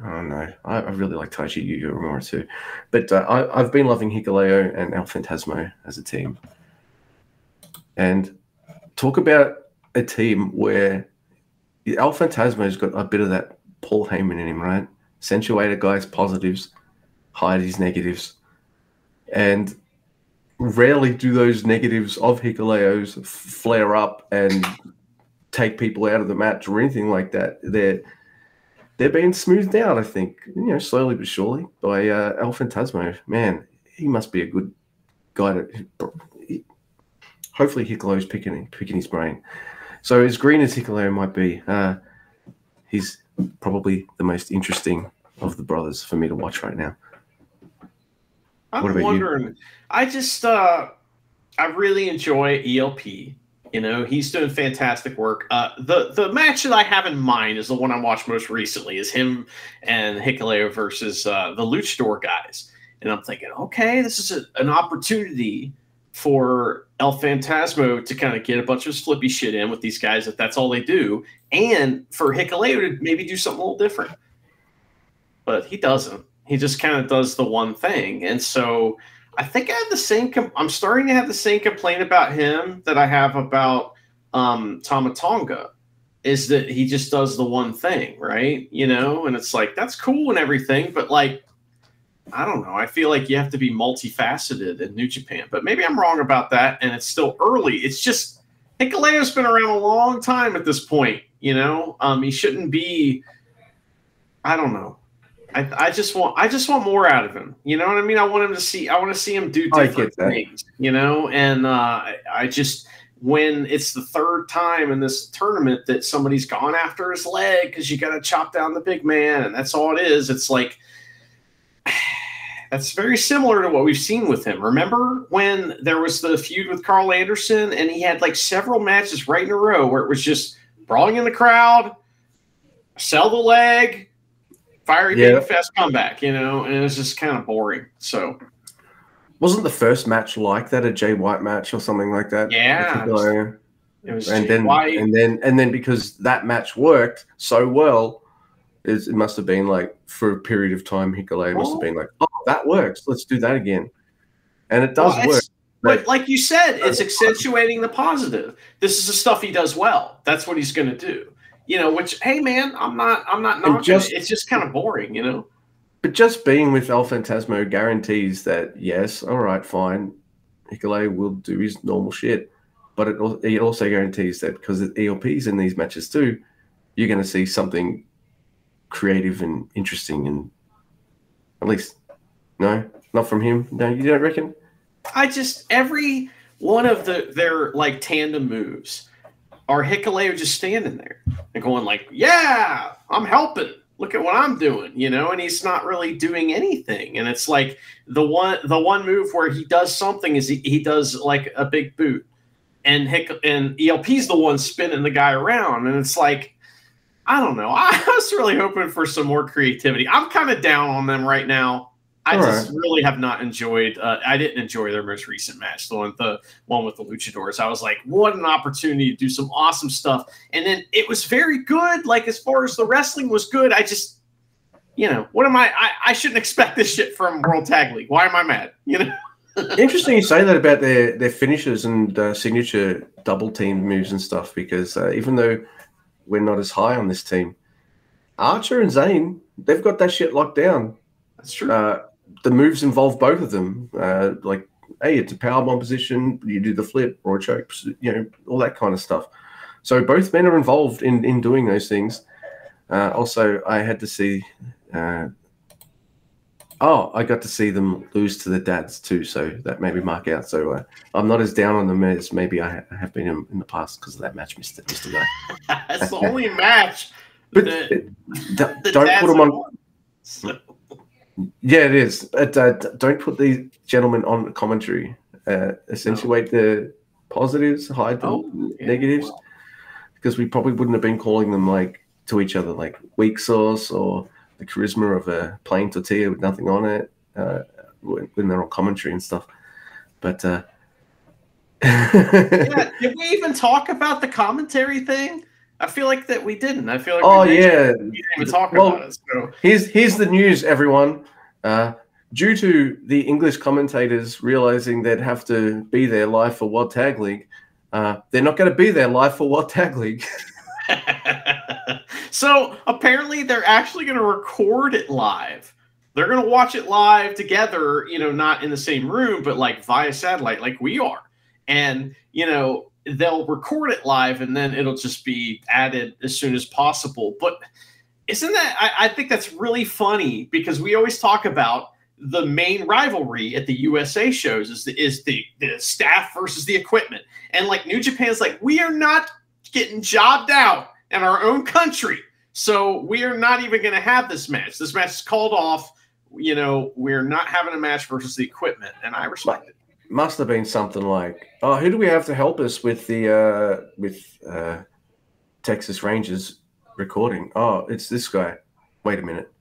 I don't know. I, I really like Taichi Yuya Uemura too, but uh, I, I've been loving Hikuleo and El Phantasmo as a team. And talk about a team where El Phantasmo's got a bit of that Paul Heyman in him, right? Accentuate a guy's positives, hide his negatives, and rarely do those negatives of Hikuleo's f- flare up and take people out of the match or anything like that. They're they're being smoothed out, I think, you know, slowly but surely by uh, El Phantasmo. Man, he must be a good guy to. he- hopefully, Hikuleo's picking picking his brain. So as green as Hikuleo might be, uh, he's probably the most interesting of the brothers for me to watch right now. I'm about you? wondering. I just, uh, I really enjoy ELP. You know, he's doing fantastic work. Uh, the the match that I have in mind is the one I watched most recently. Is him and Hikuleo versus uh, the Luchador guys, and I'm thinking, okay, this is a, an opportunity for El Phantasmo to kind of get a bunch of flippy shit in with these guys if that's all they do, and for Hikuleo to maybe do something a little different. But he doesn't. He just kind of does the one thing, and so I think I have the same. Com- I'm starting to have the same complaint about him that I have about um, Tama Tonga. Is that he just does the one thing, right? You know, and it's like that's cool and everything, but like I don't know. I feel like you have to be multifaceted in New Japan, but maybe I'm wrong about that. And it's still early. It's just Hikuleo's been around a long time at this point. You know, um, he shouldn't be. I don't know. I, I just want I just want more out of him. You know what I mean? I want him to see I want to see him do different things. You know, and uh, I, I just when it's the third time in this tournament that somebody's gone after his leg because you got to chop down the big man, and that's all it is. It's like [SIGHS] that's very similar to what we've seen with him. Remember when there was the feud with Karl Anderson, and he had like several matches right in a row where it was just brawling in the crowd, sell the leg, fiery yeah. big fast comeback, you know, and it was just kind of boring. So wasn't the first match like that a Jay White match or something like that? Yeah. It was, it was and Jay then White. and then and then because that match worked so well, it must have been like for a period of time Hikuleo must have oh. been like, Oh, that works. Let's do that again. And it does well, work. But like you said, it's [LAUGHS] accentuating the positive. This is the stuff he does well. That's what he's gonna do you know, which hey man, I'm not I'm not knocking just, it. It's just kind of boring, you know. But just being with El Phantasmo guarantees that yes, all right, fine, Hikuleo will do his normal shit. But it, it also guarantees that because the ELP's in these matches too, you're going to see something creative and interesting and at least no, not from him. No, you don't reckon? I just every one of the their like tandem moves are Hikuleo just standing there and going like, "Yeah, I'm helping. Look at what I'm doing," you know, and he's not really doing anything. And it's like the one the one move where he does something is he, he does like a big boot, and Hick and ELP's the one spinning the guy around, and it's like. I don't know. [LAUGHS] I was really hoping for some more creativity. I'm kind of down on them right now I All just right. really have not enjoyed. Uh, I didn't enjoy their most recent match, the one, the one with the Luchadors. I was like, what an opportunity to do some awesome stuff, and then it was very good. Like as far as the wrestling was good, I just, you know, what am I? I, I shouldn't expect this shit from World Tag League. Why am I mad? [LAUGHS] You know. Interesting you say that about their their finishes and uh, signature double team moves and stuff, because uh, even though we're not as high on this team, Archer and Zayne they've got that shit locked down. That's true. Uh, the moves involve both of them. Uh, like, hey, it's a power bomb position. You do the flip or a choke, you know, all that kind of stuff. So both men are involved in in doing those things. Uh, also, I had to see. Uh, oh, I got to see them lose to the dads too, so that made me mark out. So uh, I'm not as down on them as maybe I have been in, in the past because of that match, Mister Mister Guy. [LAUGHS] That's the only match. But the, the, the don't put them on. So. Yeah, it is. But, uh, don't put these gentlemen on commentary. Uh, accentuate no. the positives, hide the oh, yeah, negatives, well. because we probably wouldn't have been calling them like to each other like weak sauce or the charisma of a plain tortilla with nothing on it uh, when, when, they're on commentary and stuff. But uh, [LAUGHS] yeah, did we even talk about the commentary thing? I feel like that we didn't. I feel like oh yeah, we didn't even talk well, about it. So. Here's here's the news, everyone. Uh, due to the English commentators realizing they'd have to be there live for World Tag League, uh, they're not going to be there live for World Tag League. [LAUGHS] so apparently, they're actually going to record it live. They're going to watch it live together, you know, not in the same room, but like via satellite, like we are. And, you know, they'll record it live and then it'll just be added as soon as possible. But isn't that I, I, think that's really funny because we always talk about the main rivalry at the USA shows is the is the, the staff versus the equipment. And like New Japan's like, we are not getting jobbed out in our own country. So we are not even gonna have this match. This match is called off. You know, we're not having a match versus the equipment, and I respect it must have been something like, "Oh, who do we have to help us with the uh, with uh, Texas Rangers recording? Oh, it's this guy. Wait a minute,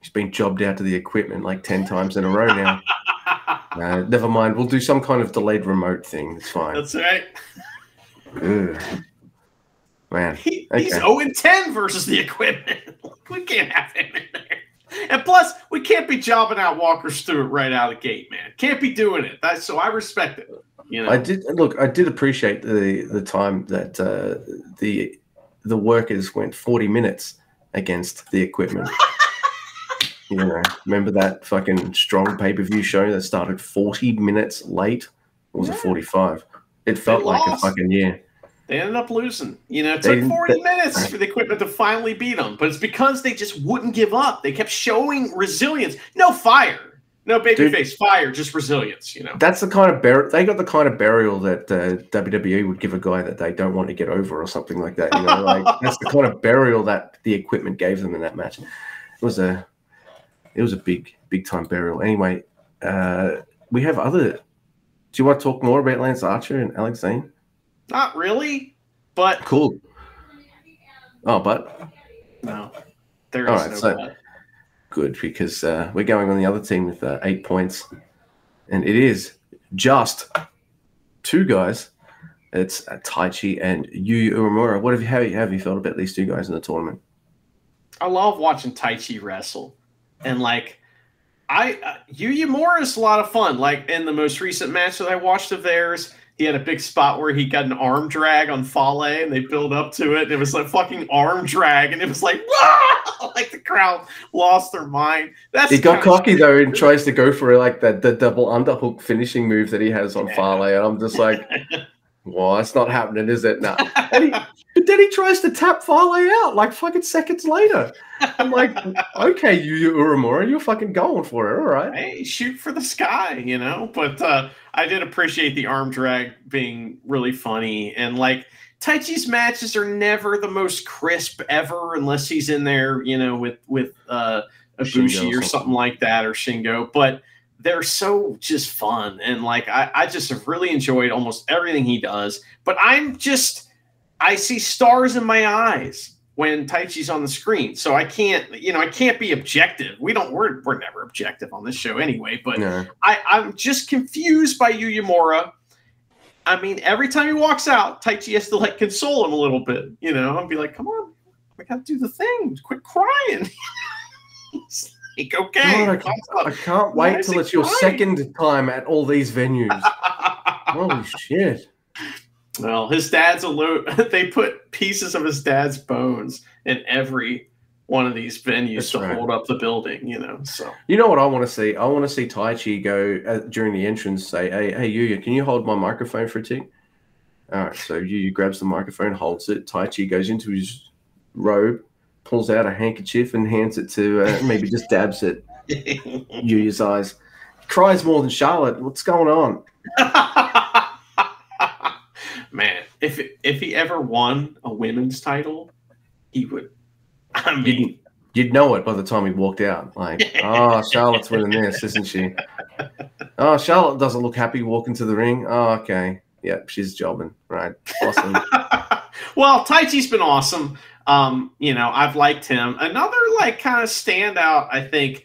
he's been jobbed out to the equipment like ten times in a row now. [LAUGHS] uh, never mind, we'll do some kind of delayed remote thing. It's fine. That's right. Ugh. Man, he, okay. he's zero and ten versus the equipment. [LAUGHS] we can't have him in there. And plus, we can't be jobbing out Walker Stewart right out of the gate, man. Can't be doing it. That's so I respect it. You know, I did look. I did appreciate the the time that uh, the the workers went forty minutes against the equipment. [LAUGHS] you know, remember that fucking strong pay per view show that started forty minutes late? Or was Yeah. it forty five? It felt like a fucking year. They ended up losing. You know, it took didn't- 40 they- minutes for the equipment to finally beat them, but it's because they just wouldn't give up. They kept showing resilience. No fire, no babyface fire, just resilience. You know, That's the kind of bur- they got the kind of burial that uh, WWE would give a guy that they don't want to get over or something like that. You know, like [LAUGHS] that's the kind of burial that the equipment gave them in that match. It was a it was a big big time burial. Anyway, uh, we have other. Do you want to talk more about Lance Archer and Alex Zayne? Not really, but Cool. Oh, but no, there is All right, no. so- but. good because uh, we're going on the other team with uh, eight points, and it is just two guys. It's uh, Taichi and Yu Uemura. What have you how have you felt about these two guys in the tournament? I love watching Taichi wrestle, and like, I uh, Yuya Uemura is a lot of fun. Like in the most recent match that I watched of theirs, he had a big spot where he got an arm drag on Fale, and they build up to it. And it was like fucking arm drag, and it was like, "Wah!" [LAUGHS] like the crowd lost their mind. That's He got cocky shit- though and tries to go for like the, the double underhook finishing move that he has on Yeah. Fale, and I'm just like, [LAUGHS] well, it's not happening, is it? No. [LAUGHS] And he, but then he tries to tap Fale out like fucking seconds later. I'm like, [LAUGHS] okay, Yu Uemura, you're fucking going for it, all right. hey, shoot for the sky, you know. But uh, I did appreciate the arm drag being really funny, and like Taichi's matches are never the most crisp ever, unless he's in there, you know, with with uh, Ibushi or something like that, or Shingo. But they're so just fun, and like I, I just have really enjoyed almost everything he does. But I'm just, I see stars in my eyes when Taichi's on the screen. So I can't, you know, I can't be objective. We don't, we're, we're never objective on this show anyway, but No. I, I'm just confused by Yu Mora. I mean, every time he walks out, Taichi has to like console him a little bit, you know, and be like, come on, we got to do the thing. Quit crying. [LAUGHS] okay. God, I, can't, I can't wait till it's your second time at all these venues. [LAUGHS] Holy shit. well, his dad's a lo- [LAUGHS] they put pieces of his dad's bones in every one of these venues That's to right. hold up the building, you know. So You know what I want to see? I want to see Taichi go uh, during the entrance, say, "Hey, hey, Yuya, can you hold my microphone for a tick?" All right, so Yuya grabs the microphone, holds it. Taichi goes into his robe, pulls out a handkerchief, and hands it to uh, maybe just dabs it [LAUGHS] Yuya's eyes. Cries more than Charlotte. What's going on? [LAUGHS] Man, if if he ever won a women's title, he would. I mean, You'd, you'd know it by the time he walked out. Like, oh, [LAUGHS] Charlotte's winning this, isn't she? Oh, Charlotte doesn't look happy walking to the ring. Oh, okay. Yep, she's jobbing. Right. Awesome. well, Taichi's been awesome. Um, you know, I've liked him. Another like kind of standout, I think.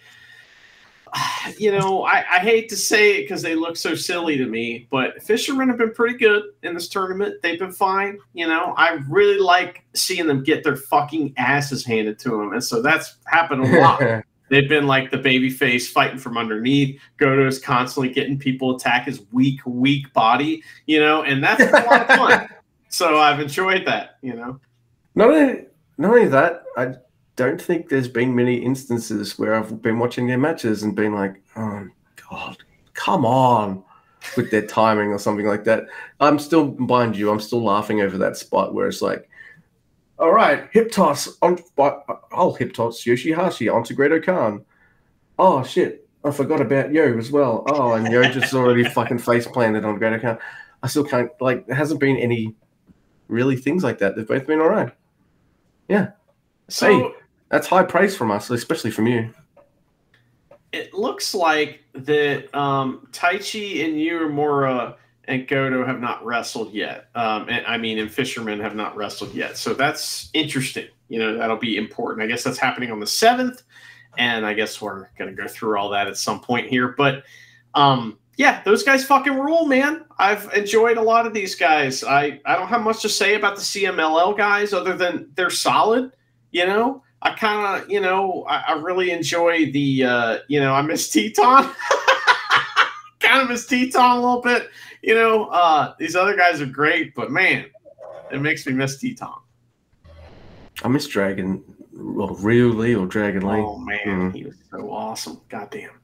[SIGHS] You know, I, I hate to say it because they look so silly to me, but Bishamon have been pretty good in this tournament. They've been fine. You know, I really like seeing them get their fucking asses handed to them, and so that's happened a [LAUGHS] lot. They've been like the baby face fighting from underneath. Goto is constantly getting people attack his weak, weak body, you know, and that's a lot of fun. [LAUGHS] So I've enjoyed that, you know. Only, not only that, I don't think there's been many instances where I've been watching their matches and been like, oh, God, come on with their timing or something like that. I'm still, mind you, I'm still laughing over that spot where it's like, all right, hip toss on, I'll oh, hip toss Yoshihashi onto Great Khan. Oh, shit. I forgot about Yo as well. Oh, and Yo just already [LAUGHS] fucking face planted on Great Khan. I still can't, like, there hasn't been any really things like that. They've both been all right. So Hey. That's high praise from us, especially from you. it looks like that um, Taichi and Uemura and Goto have not wrestled yet. Um, and I mean, and Bishamon have not wrestled yet. So that's interesting. You know, that'll be important. I guess that's happening on the 7th. And I guess we're going to go through all that at some point here. But um, yeah, those guys fucking rule, man. I've enjoyed a lot of these guys. I, I don't have much to say about the CMLL guys other than they're solid, you know? I kind of, you know, I, I really enjoy the, uh, you know, I miss [LAUGHS] Titán. Kind of miss Titán a little bit. You know, uh, these other guys are great, but man, it makes me miss Titán. I miss Dragon, well, Ryu Lee or Dragon Lee. Oh man, Mm. he was so awesome. Goddamn.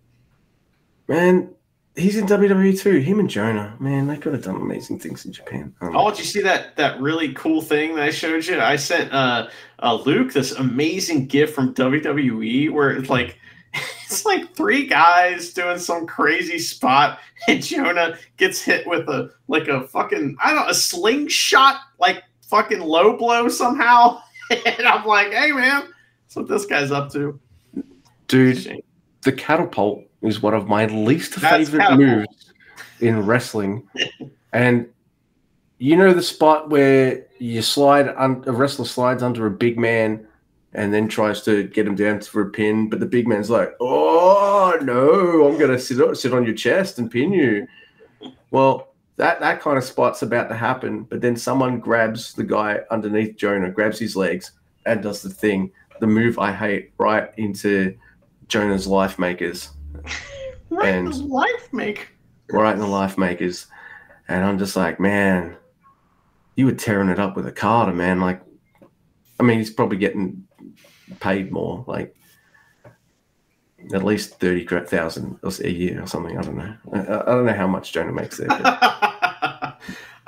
Man, he's in WWE too. Him and Jonah, man, they could have done amazing things in Japan. Um, Oh, did you see that that really cool thing that I showed you? I sent uh, uh Luke this amazing gift from WWE where it's like [LAUGHS] it's like three guys doing some crazy spot, and Jonah gets hit with a like a fucking I don't know a slingshot like fucking low blow somehow, [LAUGHS] and I'm like, hey man, that's what this guy's up to. Dude, the catapult is one of my least That's favorite catapult. moves in wrestling. and you know the spot where you slide, un- a wrestler slides under a big man and then tries to get him down for a pin, but the big man's like, "Oh no, I'm gonna sit on, sit on your chest and pin you." Well, that that kind of spot's about to happen, but then someone grabs the guy underneath Jonah, grabs his legs, and does the thing, the move I hate, right into Jonah's life makers, Right, And- this life make. right in the life makers, and I'm just like, man, you were tearing it up with a Carter, man. Like, I mean, he's probably getting paid more, like at least thirty thousand a year or something. I don't know. I, I I don't know how much Jonah makes there. [LAUGHS]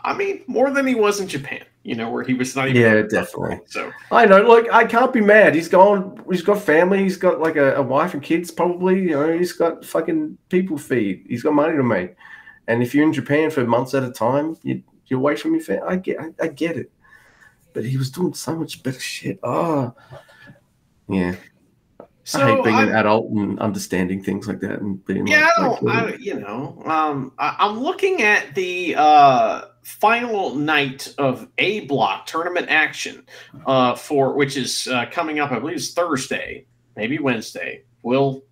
I mean, more than he was in Japan, you know, where he was not even. Yeah, definitely. So I know. Look, I can't be mad. He's gone. He's got family. He's got like a, a wife and kids. Probably, you know, he's got fucking people feed. He's got money to make. And if you're in Japan for months at a time, you, you're away from your family. I get. I, I get it. But he was doing so much better shit. Oh, yeah. so I hate being an I'm- adult and understanding things like that and being yeah, I don't, I, you know, um, I, I'm looking at the uh, final night of A Block tournament action uh, for which is uh, coming up. I believe it's Thursday, maybe Wednesday. Will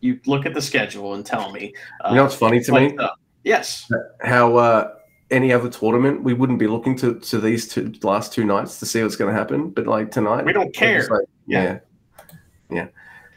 you look at the schedule and tell me? Uh, You know it's funny to me? yes. how uh, any other tournament we wouldn't be looking to to these two last two nights to see what's going to happen. But like tonight, We don't care. like, yeah.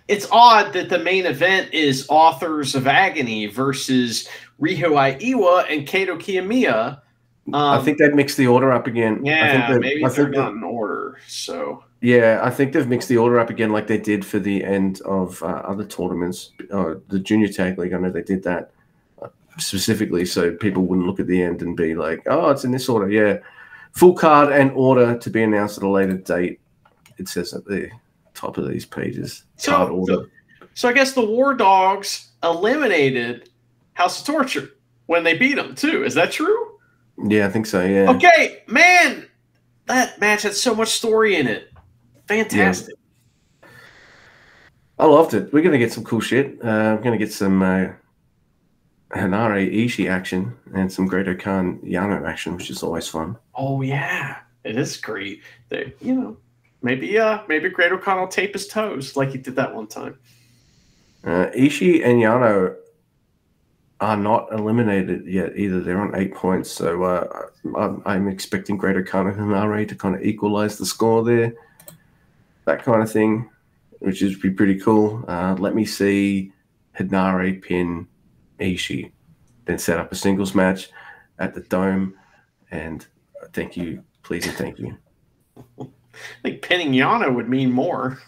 it's odd that the main event is Authors of Agony versus Ryohei Oiwa and Kaito Kiyomiya. Um, I think they've mixed the order up again. I yeah, think they've- maybe I they're think not in order. So yeah, I think they've mixed the order up again, like they did for the end of uh, other tournaments. Uh, the junior tag league, I know they did that uh, specifically, so people wouldn't look at the end and be like, "Oh, it's in this order." Yeah, full card and order to be announced at a later date. It says at the top of these pages. So- Card order. so- so I guess the War Dogs eliminated House of Torture when they beat them too. Is that true? Yeah, I think so. Yeah. Okay, man, that match had so much story in it. Fantastic. I loved it. We're gonna get some cool shit. Uh, we're gonna get some uh, Henare Ishii action and some Great Khan Yano action, which is always fun. Oh yeah, it is great. They, you know, maybe uh maybe Great-O-Khan will tape his toes like he did that one time. Uh, Ishii and Yano are not eliminated yet either. They're on eight points, so uh, I'm, I'm expecting Great Khan and Henare to kind of equalize the score there. That kind of thing, which is be pretty cool. Uh, let me see Henare pin Ishii, then set up a singles match at the Dome, and thank you, please and thank you. [LAUGHS] I think pinning Yano would mean more,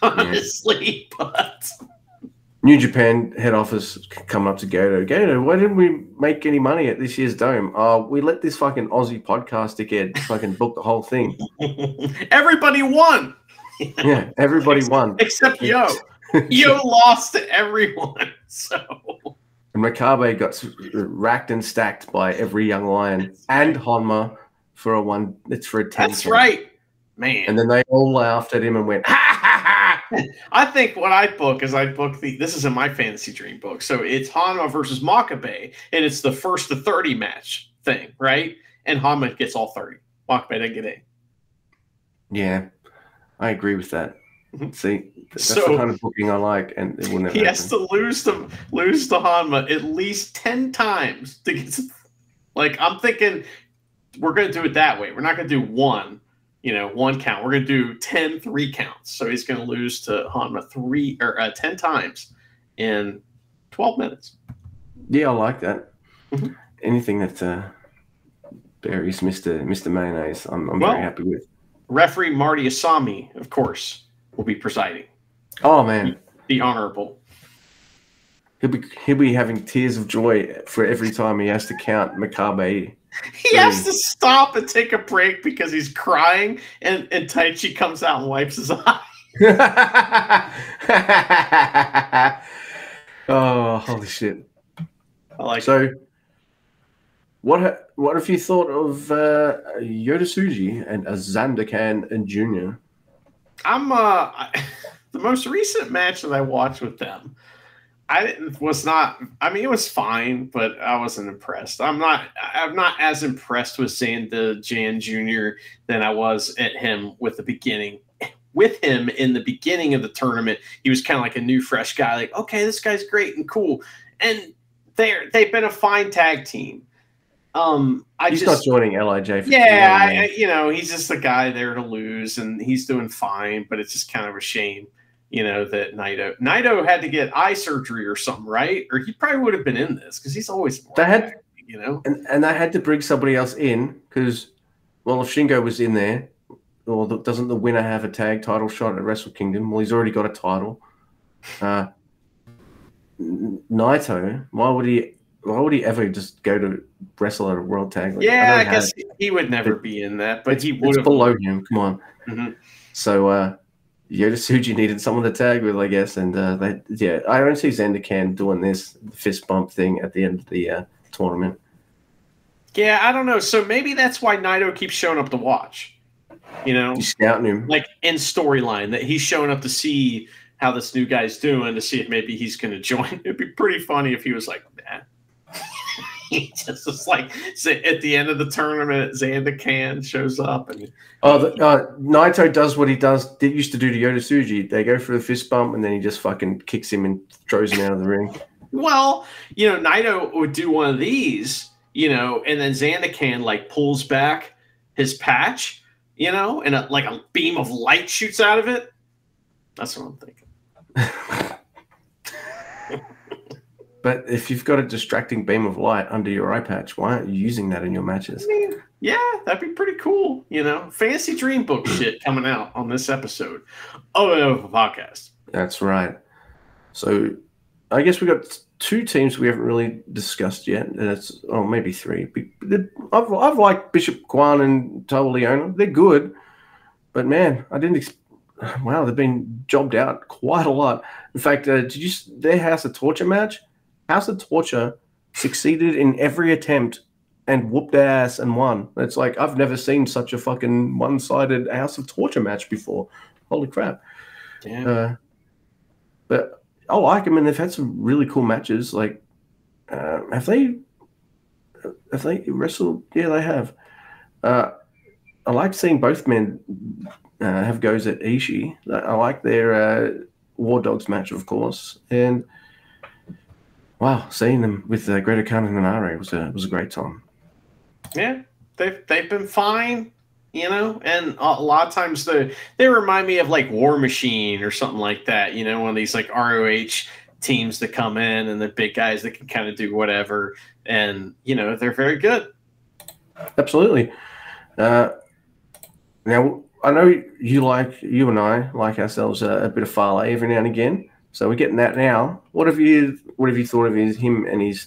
honestly. [LAUGHS] But New Japan head office coming up to Gedo. Gedo, why didn't we make any money at this year's Dome? Oh, we let this fucking Aussie podcast dickhead fucking book the whole thing. [LAUGHS] everybody won [LAUGHS] Yeah, everybody won. except Yo. [LAUGHS] Yo lost to everyone. So And Makabe got racked and stacked by every young lion and Honma for a one. It's for a ten. that's right, man. And then they all laughed at him and went, ha. [LAUGHS] I think what I'd book is I'd book the. This is in my fantasy dream book, so it's Honma versus Makabe, and it's the first to thirty match thing, right? And Honma gets all thirty. Makabe doesn't get any. Yeah, I agree with that. Mhm. See, that's So- the kind of booking I like, and it will never [LAUGHS] He has to lose to lose to Honma at least ten times to get. To, like I'm thinking, we're going to do it that way. We're not going to do one, you know, one count. We're going to do 10 three counts. So he's going to lose to Honma three or uh, ten times in twelve minutes. Yeah, I like that. Mhm. Anything that uh, buries Mister Mister Mayonnaise, I'm, I'm Well- very happy with. Referee Marty Asami, of course, will be presiding. Oh man, The honorable. he'll be he'll be having tears of joy for every time he has to count Makabe. [LAUGHS] He has to stop and take a break because he's crying, and, and Taichi comes out and wipes his [LAUGHS] eye. [LAUGHS] oh, holy shit! I like So, what what have you thought of uh, Yota Tsuji and Azandakan and Junior? I'm uh the most recent match that I watched with them. I didn't was not. I mean, it was fine, but I wasn't impressed. I'm not. I'm not as impressed with Zandokan Jr. than I was at him with the beginning. With him in the beginning of the tournament, he was kind of like a new, fresh guy. Like, okay, this guy's great and cool, and they're they've been a fine tag team. Um, I He's just not joining Lij. For yeah, I, I, you know, he's just the guy there to lose, and he's doing fine. But it's just kind of a shame, you know, that Naito Naito had to get eye surgery or something, right? Or he probably would have been in this because he's always They had- active, you know. and and they had to bring somebody else in because, well, if Shingo was in there, or the, doesn't the winner have a tag title shot at Wrestle Kingdom? Well, he's already got a title. Uh, Naito, why would he? Why would he ever just go to wrestle at a world tag? League? yeah, know I guess he would never be in that, but it's, he would have. below him. Come on. Mhm. So uh, Yota Tsuji needed someone to tag with, I guess, and uh, they, yeah, I don't see Zandokan doing this fist bump thing at the end of the uh, tournament. Yeah, I don't know. So maybe that's why Naito keeps showing up to watch. You know, He's scouting him. like in storyline that he's showing up to see how this new guy's doing to see if maybe he's going [LAUGHS] to join. It'd be pretty funny if he was like that. He [LAUGHS] just was like at the end of the tournament, Zandokan shows up and Oh, the, uh, Naito does what he does. Did used to do to Yota Tsuji. They go for the fist bump, and then he just fucking kicks him and throws him out of the ring. well, you know, Naito would do one of these, you know, and then Zandokan like pulls back his patch, you know, and a, like a beam of light shoots out of it. That's what I'm thinking. [LAUGHS] But if you've got a distracting beam of light under your eye patch, why aren't you using that in your matches? I mean, yeah, that'd be pretty cool. You know, fancy dream book [CLEARS THROAT] shit coming out on this episode of a podcast. That's right. So I guess we've got two teams we haven't really discussed yet. And it's oh maybe three. I've, I've liked Bishop Kaun and Toa Liona. They're good, but man, I didn't. Ex- [SIGHS] wow, they've been jobbed out quite a lot. In fact, uh, did you their House of Torture match? House of Torture succeeded in every attempt and whooped ass and won. It's like I've never seen such a fucking one-sided House of Torture match before. Holy crap! Yeah. Uh, but I like them, and they've had some really cool matches. Like, uh, have they? Have they wrestled? Yeah, they have. Uh, I like seeing both men uh, have goes at Ishii. I like their uh, War Dogs match, of course, and wow, seeing them with uh, Greta and Minare was a was a great time. yeah, they've they've been fine. You know, and a lot of times they they remind me of like War Machine or something like that. You know, one of these like ROH teams that come in and the big guys that can kind of do whatever, and you know they're very good. Absolutely. Uh, now I know you like you and I like ourselves a, a bit of Fale every now and again, so we're getting that now. What have you What have you thought of his him and his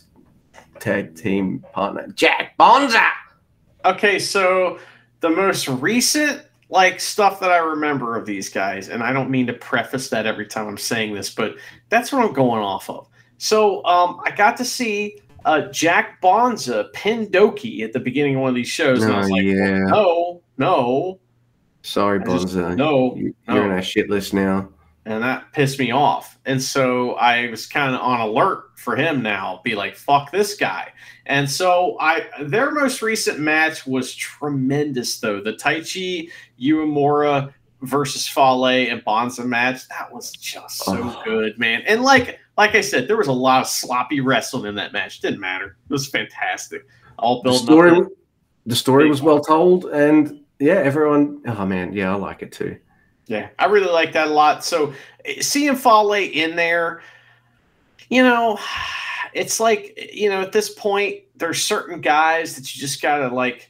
tag team partner Jack Bonza? Okay, so the most recent like stuff that I remember of these guys, and I don't mean to preface that every time I'm saying this, but that's what I'm going off of. So um, I got to see uh, Jack Bonza pin Doki at the beginning of one of these shows, and I was Oh, like, yeah. no, no, Sorry, I just- Bonza. no, You- You're no. in our shit list now. And that pissed me off. And so I was kind of on alert for him now, be like, fuck this guy. And so I their most recent match was tremendous though. The Taichi Uemura versus Fale and Bonza match, that was just so Oh. good, man. And like like I said, there was a lot of sloppy wrestling in that match. Didn't matter. It was fantastic. All The building story, up. the story was well told, and yeah, everyone. Oh man, yeah, I like it too. Yeah, I really like that a lot. So eh, seeing Fale in there, you know, [SIGHS] it's like you know, at this point, there's certain guys that you just gotta like,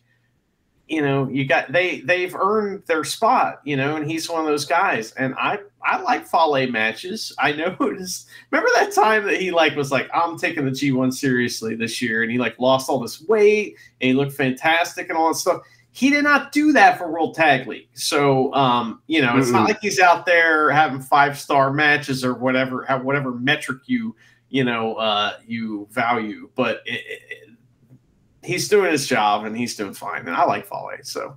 you know, you got they they've earned their spot, you know, and he's one of those guys. And I I like Fale matches. I know [LAUGHS] remember that time that he like was like, I'm taking the G1 seriously this year, and he like lost all this weight and he looked fantastic and all that stuff. He did not do that for World Tag League. So um, you know, it's Mm-mm. not like he's out there having five star matches or whatever, whatever metric you you know uh, you value, but it, it, he's doing his job and he's doing fine. And I like Fale, so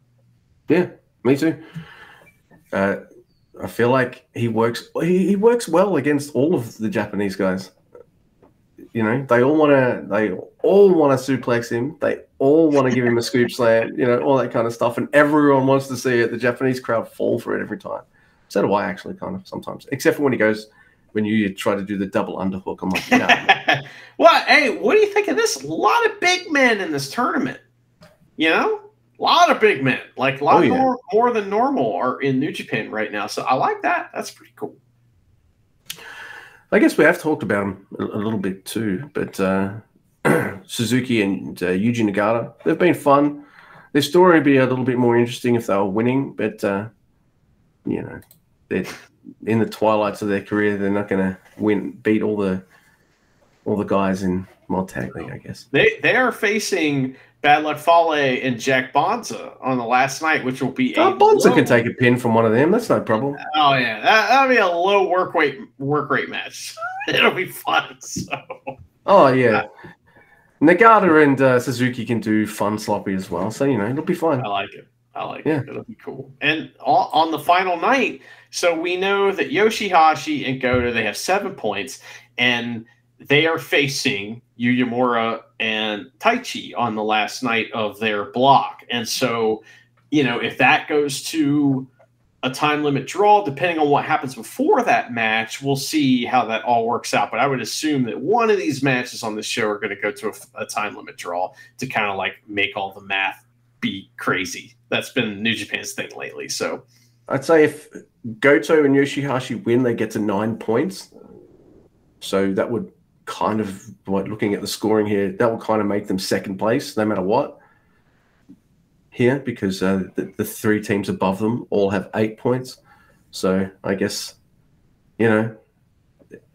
Yeah, me too. Uh, I feel like he works. He, he works well against all of the Japanese guys. You know, they all want to. They all want to suplex him. They all want to give him a scoop slam. You know, all that kind of stuff, and everyone wants to see it. The Japanese crowd fall for it every time. So do I, actually, kind of sometimes. Except for when he goes, when you try to do the double underhook. I'm like, no. [LAUGHS] well, hey, what do you think of this? A lot of big men in this tournament. You know, a lot of big men, like a lot Oh, yeah. more more than normal, are in New Japan right now. So I like that. That's pretty cool. I guess we have talked about him a, a little bit too, but uh, [CLEARS THROAT] Suzuki and uh, Yuji Nagata, they've been fun. Their story would be a little bit more interesting if they were winning, but uh, you know, they're in the twilights of their career. They're not going to win, beat all the all the guys in Mod Tag League, I guess. They they are facing Bad Luck Fale and Jack Bonza on the last night, which will be Oh, a Bonza low- can take a pin from one of them. That's no problem. Oh yeah, that, that'll be a low work rate work rate match. [LAUGHS] It'll be fun. So Oh yeah. Nagata and uh, Suzuki can do fun sloppy as well, so you know it'll be fine. I like it. I like Yeah. it. It'll be cool. And on the final night, so we know that Yoshihashi and Goto they have seven points, and they are facing Yuya Uemura and Taichi on the last night of their block. And so, you know, if that goes to a time limit draw, depending on what happens before that match, we'll see how that all works out. But I would assume that one of these matches on the show are going to go to a, a time limit draw to kind of like make all the math be crazy. That's been New Japan's thing lately. So I'd say if Goto and Yoshihashi win, they get to nine points. So that would kind of, what looking at the scoring here, that will kind of make them second place no matter what. Here, because uh, the, the three teams above them all have eight points. So I guess, you know,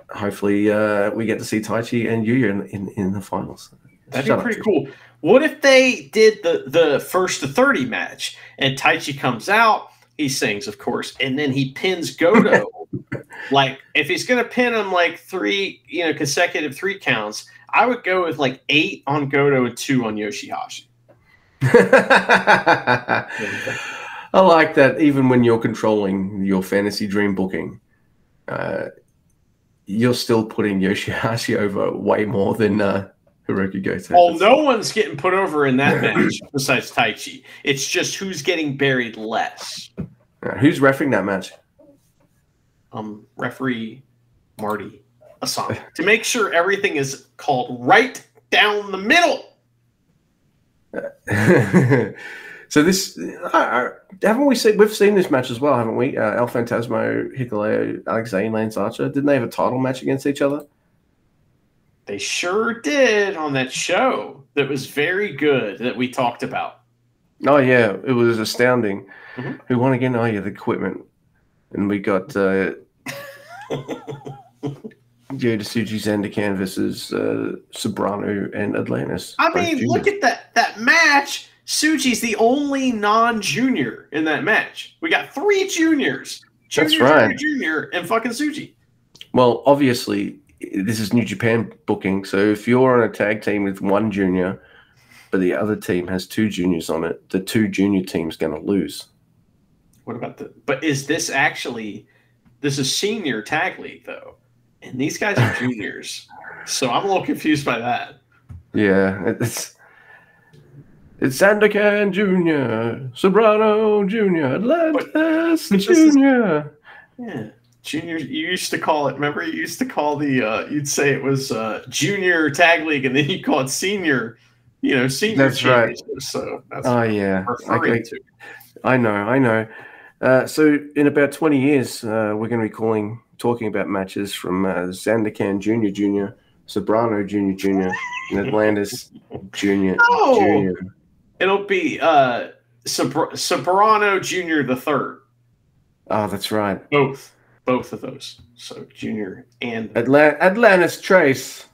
hopefully uh, we get to see Taichi and Yuya in, in, in the finals. that'd Shut be pretty cool. What if they did the the first to thirty match and Taichi comes out, he sings, of course, and then he pins Goto. [LAUGHS] like if he's gonna pin him like three, you know, consecutive three counts, I would go with like eight on Goto and two on Yoshihashi. I like that even when you're controlling your fantasy dream booking, uh, you're still putting Yoshihashi over way more than uh, Hiroki Goto. Well, no one's getting put over in that match besides Taichi. It's just who's getting buried less. Uh, who's refing that match? um, referee Marty Asami to make sure everything is called right down the middle. [LAUGHS] so this uh, haven't we seen? We've seen this match as well, haven't we? Uh, El Phantasmo, Hikuleo, Alex Zayne, Lance Archer. Didn't they have a title match against each other? They sure did on that show that was very good that we talked about. Oh yeah, it was astounding. Mhm. Who won again? Oh yeah, the equipment, and we got uh, [LAUGHS] Yota Tsuji Zandokan versus uh, Soberano and Atlantis. I mean, juniors. look at that that match. Tsuji's the only non-junior in that match. We got three juniors. Junior, That's right. Junior, junior, and fucking Tsuji. Well, obviously, this is New Japan booking. So if you're on a tag team with one junior, but the other team has two juniors on it, the two junior team's going to lose. What about the? But is this actually? This is senior tag league though, and these guys are juniors. so I'm a little confused by that. Yeah, it's it's Zandokan Junior, Soberano Junior, Atlantis this is- Junior. Yeah, junior. You used to call it. Remember, you used to call the. Uh, you'd say it was uh, junior tag league, and then you call it senior. You know, senior. That's right. So that's Oh yeah, referring I, to. I know, I know. Uh, so in about twenty years, uh, we're going to be calling talking about matches from uh, Zandokan Junior Junior Soberano Jr. Jr. and Atlantis Jr. Oh. Jr. It'll be uh Sobr- Soberano Junior the third. Oh, that's right. Both, both of those. So Junior and Atla- Atlantis Trace.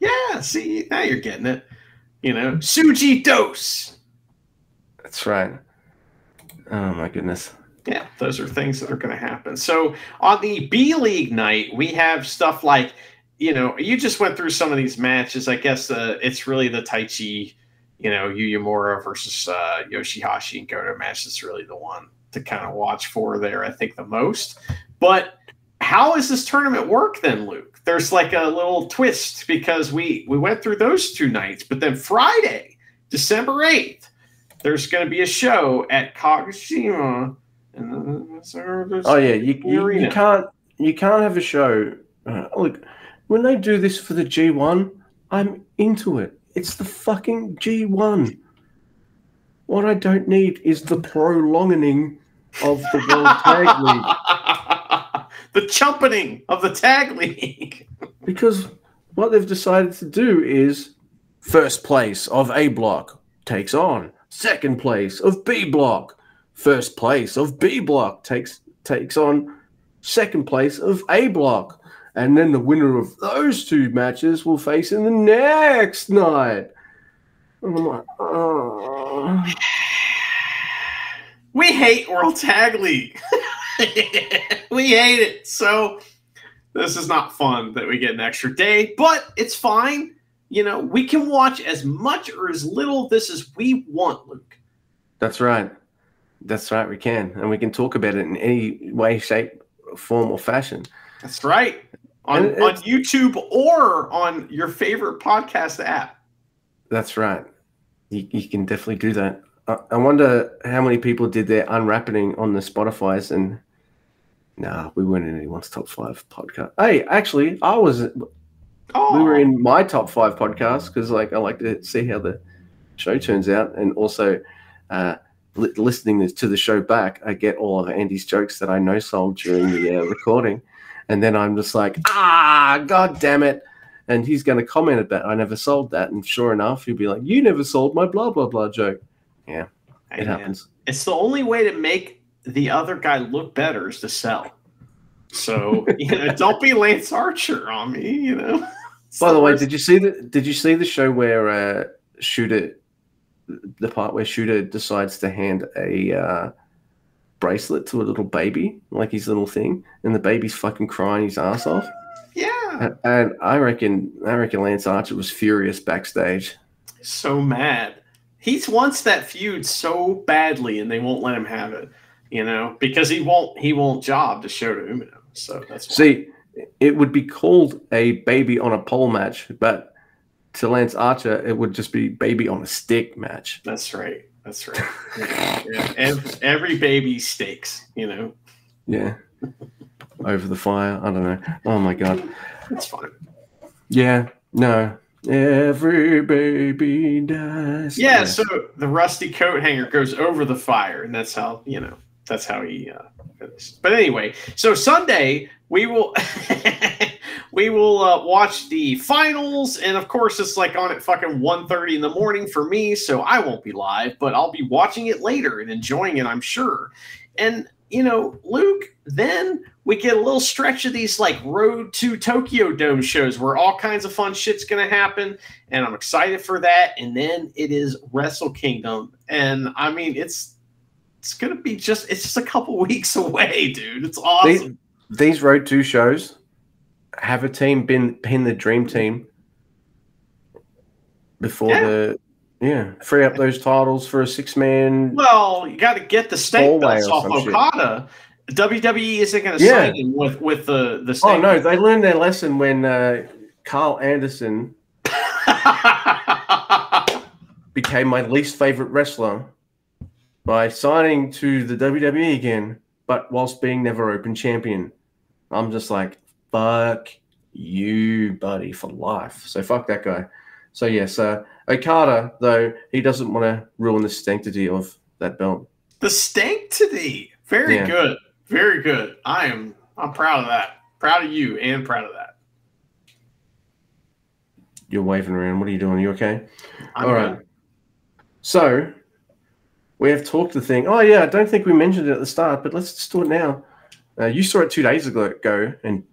yeah. See, now you're getting it. You know, Tsuji Dose. That's right. Oh my goodness. Yeah, those are things that are going to happen. So on the B League night, we have stuff like, you know, you just went through some of these matches. I guess uh, it's really the Taichi, you know, Yuya Uemura versus uh, Yoshihashi and Goto match that's really the one to kind of watch for there, I think, the most. But how does this tournament work then, Luke? There's like a little twist because we we went through those two nights, but then Friday, December 8th, there's going to be a show at Kagoshima. And Oh yeah, you, you, you can't you can't have a show. Uh, look, when they do this for the G1, I'm into it. It's the fucking G1. What I don't need is the prolonging of the World [LAUGHS] Tag League the chumpening of the tag league. [LAUGHS] because what they've decided to do is first place of A block takes on second place of B block. First place of B block takes takes on second place of A block. And then the winner of those two matches will face in the next night. And I'm like, oh. We hate World Tag League. [LAUGHS] we hate it. So this is not fun that we get an extra day, but it's fine. You know, we can watch as much or as little of this as we want, Luke. That's right. That's right, we can. And we can talk about it in any way, shape, form, or fashion. That's right. On, on YouTube or on your favorite podcast app. That's right. You, you can definitely do that. I, I wonder how many people did their unwrapping on the Spotify's and nah, we weren't in anyone's top five podcast. Hey, actually, I was. Oh, We were in my top five podcast because, like, I like to see how the show turns out, and also uh, li- listening to the show back, I get all of Andy's jokes that I know sold during the uh, recording, and then I'm just like, ah, god damn it. And he's going to comment about I never sold that, and sure enough, he'll be like, "You never sold my blah blah blah joke." Hey, It man. happens. It's the only way to make the other guy look better is to sell. So [LAUGHS] you know, don't be Lance Archer on me. You know. [LAUGHS] By the way, did you see the Did you see the show where uh, Shooter, the part where Shooter decides to hand a uh, bracelet to a little baby, like his little thing, and the baby's fucking crying his ass off? yeah, And- And I reckon, I reckon Lance Archer was furious backstage. so mad. He's wants that feud so badly, and they won't let him have it. You know, because he won't he won't job to Shota Umino. So that's why. See, it would be called a baby on a pole match, but to Lance Archer, it would just be baby on a stick match. That's right. That's right. Yeah, yeah. Every, every baby stakes. You know, Yeah. Over the fire. I don't know. Oh my god. it's fine. Yeah, no. Every baby dies. Yeah, so the rusty coat hanger goes over the fire, and that's how you know that's how he uh. But anyway, so Sunday we will [LAUGHS] we will uh, watch the finals, and of course it's like on at fucking 1.30 in the morning for me, so I won't be live, but I'll be watching it later and enjoying it, I'm sure. And you know, Luke, then we get a little stretch of these like road to Tokyo Dome shows where all kinds of fun shit's gonna happen and I'm excited for that. And then it is Wrestle Kingdom, and I mean, it's it's gonna be just it's just a couple [LAUGHS] weeks away, dude. It's awesome. These, these road two shows have a team been pin the dream team before Yeah. the yeah free up those titles for a six man. well, you got to get the Hallway belts off some shit. Okada. WWE isn't going to Yeah. sign him with with the the. Oh no, they learned their lesson when uh, Karl Anderson [LAUGHS] became my least favorite wrestler by signing to the WWE again, but whilst being never open champion. I'm just like, fuck you, buddy, for life. So fuck that guy. So yes, uh, Okada though he doesn't want to ruin the sanctity of that belt. the Stanktity. Very Yeah. good. Very good. I am I'm proud of that. Proud of you and proud of that. you're waving around. What are you doing? Are you okay? I'm All right. So we have talked the thing. Oh yeah, I don't think we mentioned it at the start, but let's just do it now. Uh, you saw it two days ago ago and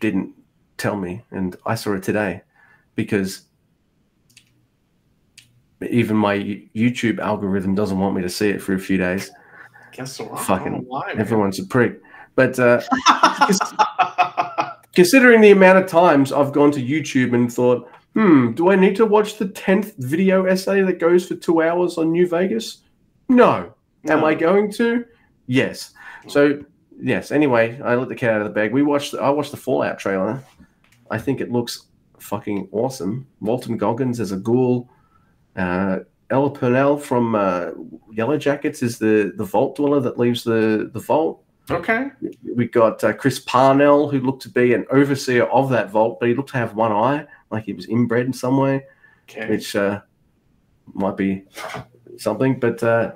didn't tell me, and I saw it today because even my YouTube algorithm doesn't want me to see it for a few days. Guess so. Fucking why. Everyone's a prick. But uh, [LAUGHS] considering the amount of times I've gone to YouTube and thought, hmm, do I need to watch the 10th video essay that goes for two hours on New Vegas? No. Am I going to? Yes. So, yes. Anyway, I let the cat out of the bag. We watched, I watched the Fallout trailer. I think it looks fucking awesome. Walton Goggins as a ghoul. Uh, Ella Purnell from uh, Yellow Jackets is the, the vault dweller that leaves the, the vault Okay. we got uh, Chris Parnell, who looked to be an overseer of that vault, but he looked to have one eye, like he was inbred in some way, Okay. which uh, might be something. But uh,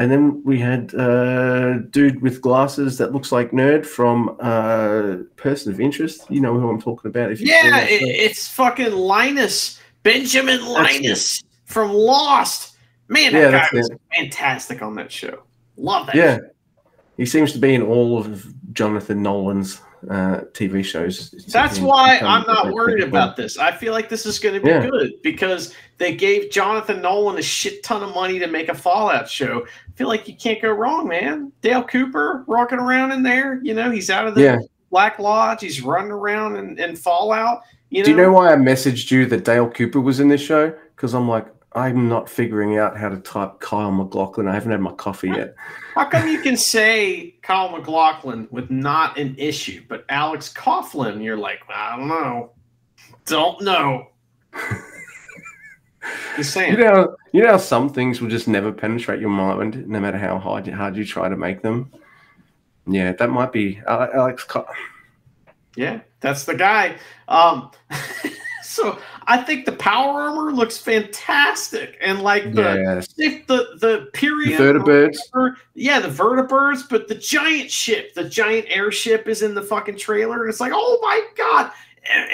and then we had uh, dude with glasses that looks like nerd from uh, Person of Interest. You know who I'm talking about? If Yeah, it, it's fucking Linus Benjamin Linus from Lost. Man, that Yeah, guy was it. fantastic on that show. Love that. yeah, he seems to be in all of Jonathan Nolan's uh, TV shows. That's why I'm not worried about this. I feel like this is going to be Yeah. good because they gave Jonathan Nolan a shit ton of money to make a Fallout show. I feel like you can't go wrong, man. Dale Cooper rocking around in there. You know, he's out of the Yeah. Black Lodge. He's running around in, in Fallout. You know, Do you know why I messaged you that Dale Cooper was in this show? Because I'm like, I'm not figuring out how to type Kyle MacLachlan. I haven't had my coffee yet. [LAUGHS] how come you can say Kyle MacLachlan with not an issue, but Alex Coughlin, you're like, I don't know, don't know. [LAUGHS] Just saying. You know, you know some things will just never penetrate your mind, no matter how hard hard you try to make them. Yeah, that might be Alex. Co- Yeah, that's the guy. Um, [LAUGHS] so I think the power armor looks fantastic, and like the yes, if the the period the vertibirds. or- yeah, the vertibirds, but the giant ship, the giant airship is in the fucking trailer, and it's like, oh my god!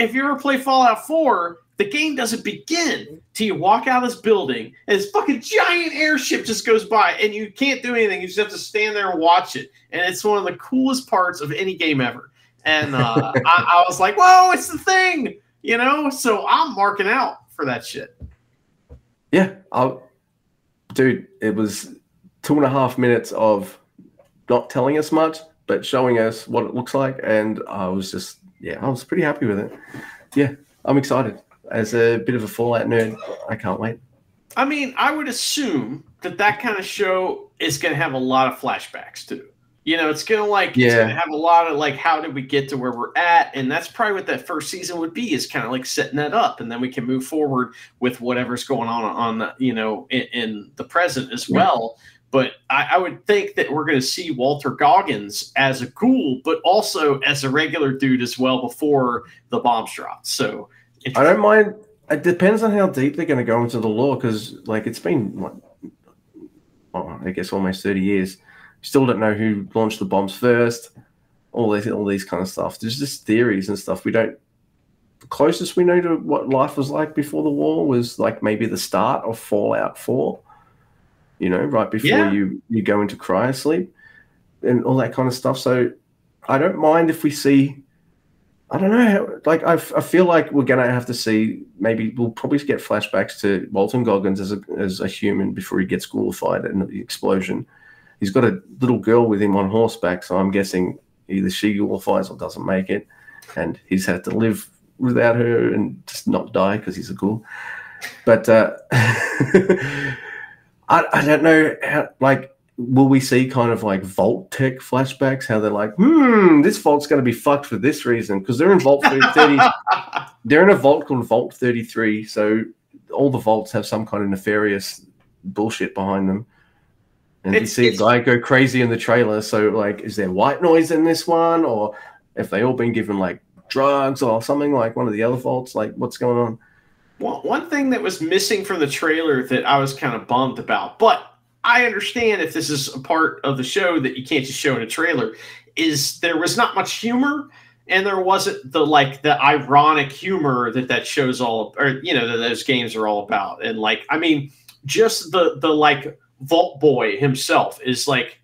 If you ever play Fallout Four, the game doesn't begin till you walk out of this building, and this fucking giant airship just goes by, and you can't do anything. You just have to stand there and watch it, and it's one of the coolest parts of any game ever. And uh, [LAUGHS] I, I was like, whoa, it's the thing, you know. So I'm marking out for that shit. Yeah, I'll, dude, it was two and a half minutes of not telling us much, but showing us what it looks like, and I was just, yeah, I was pretty happy with it. Yeah, I'm excited. As a bit of a Fallout nerd, I can't wait. I mean, I would assume that that kind of show is going to have a lot of flashbacks too. You know, it's going to like it's Yeah. going to have a lot of like how did we get to where we're at, and that's probably what that first season would be is kind of like setting that up, and then we can move forward with whatever's going on on the, you know in, in the present as Yeah. well. But I, I would think that we're going to see Walter Goggins as a ghoul, but also as a regular dude as well before the bombs dropped. So I don't mind. It depends on how deep they're going to go into the lore, because like it's been what, well, I guess almost thirty years. Still don't know who launched the bombs first. All these, all these kind of stuff. There's just theories and stuff. We don't. The closest we know to what life was like before the war was like maybe the start of Fallout Four. You know, right before Yeah. you you go into cryosleep and all that kind of stuff. So I don't mind if we see I don't know. How, like I feel like we're gonna have to see. Maybe we'll probably get flashbacks to Walton Goggins as a as a human before he gets ghoulified in the explosion. He's got a little girl with him on horseback, so I'm guessing either she ghoulifies or doesn't make it, and he's had to live without her and just not die because he's a ghoul. But uh, [LAUGHS] I I don't know how like will we see kind of like Vault-Tec flashbacks? How they're like, hmm, this vault's going to be fucked for this reason because they're in Vault 30. [LAUGHS] they're in a vault called Vault 33. So all the vaults have some kind of nefarious bullshit behind them. And you It's- see a guy go crazy in the trailer. So, like, is there white noise in this one? Or if they all been given like drugs or something like one of the other vaults? Like, what's going on? One, one thing that was missing from the trailer that I was kind of bummed about, but I understand if this is a part of the show that you can't just show in a trailer, is there was not much humor and there wasn't the like the ironic humor that that shows all or you know that those games are all about and like i mean just the the like vault boy himself is like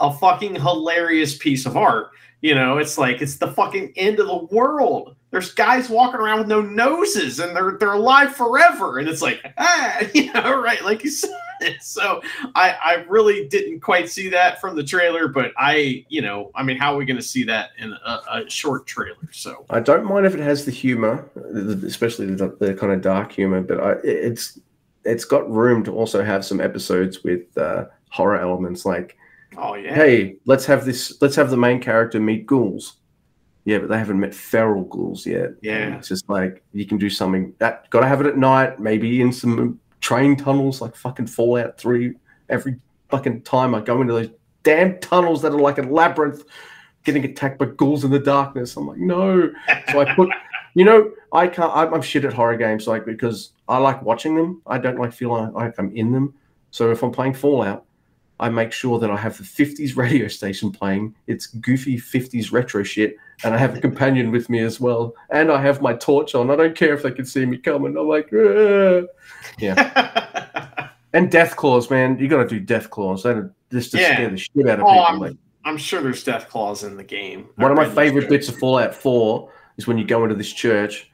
a fucking hilarious piece of art you know? It's like it's the fucking end of the world. There's guys walking around with no noses and they're they're alive forever. And it's like [LAUGHS] ah [LAUGHS] you know right? Like you said. [LAUGHS] So I, I really didn't quite see that from the trailer, but I, you know, I mean, how are we going to see that in a, a, short trailer? So I don't mind if it has the humor, especially the, the kind of dark humor, but I, it's it's got room to also have some episodes with uh, horror elements, like, oh yeah, hey, let's have this, let's have the main character meet ghouls. Yeah, but they haven't met feral ghouls yet. Yeah, it's just like you can do something that got to have it at night, maybe in some train tunnels like fucking Fallout 3. Every fucking time I go into those damn tunnels that are like a labyrinth, getting attacked by ghouls in the darkness. I'm like, no. So I put, [LAUGHS] you know, I can't, I'm, I'm shit at horror games, like, because I like watching them. I don't like feeling like I'm in them. So if I'm playing Fallout, I make sure that I have the 50s radio station playing. It's goofy 50s retro shit. And I have a companion with me as well. And I have my torch on. I don't care if they can see me coming. I'm like, Aah. yeah. [LAUGHS] and death claws, man. You got to do Deathclaws. That just to yeah. scare the shit out of oh, people. I'm, like, I'm sure there's death claws in the game. One of my favorite bits of Fallout 4 is when you go into this church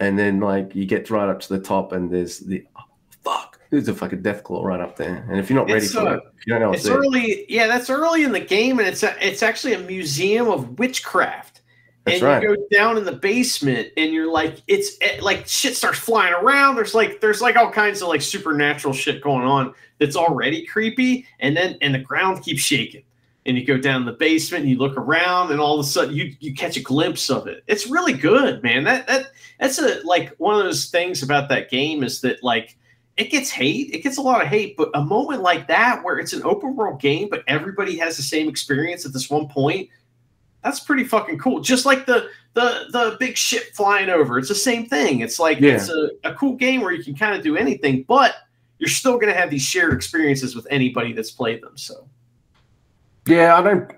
and then like you get right up to the top and there's the oh, fuck there's a fucking death claw right up there. And if you're not ready it's, for uh, it, you don't know it's early. Yeah, that's early in the game, and it's a, it's actually a museum of witchcraft. That's and right. you go down in the basement, and you're like, it's it, like shit starts flying around. There's like there's like all kinds of like supernatural shit going on that's already creepy, and then and the ground keeps shaking. And you go down the basement, and you look around, and all of a sudden you you catch a glimpse of it. It's really good, man. That that that's a like one of those things about that game is that like it gets hate. It gets a lot of hate, but a moment like that where it's an open world game, but everybody has the same experience at this one point, that's pretty fucking cool. Just like the the the big ship flying over, it's the same thing. It's like yeah. it's a, a cool game where you can kind of do anything, but you're still going to have these shared experiences with anybody that's played them. So, yeah, I don't,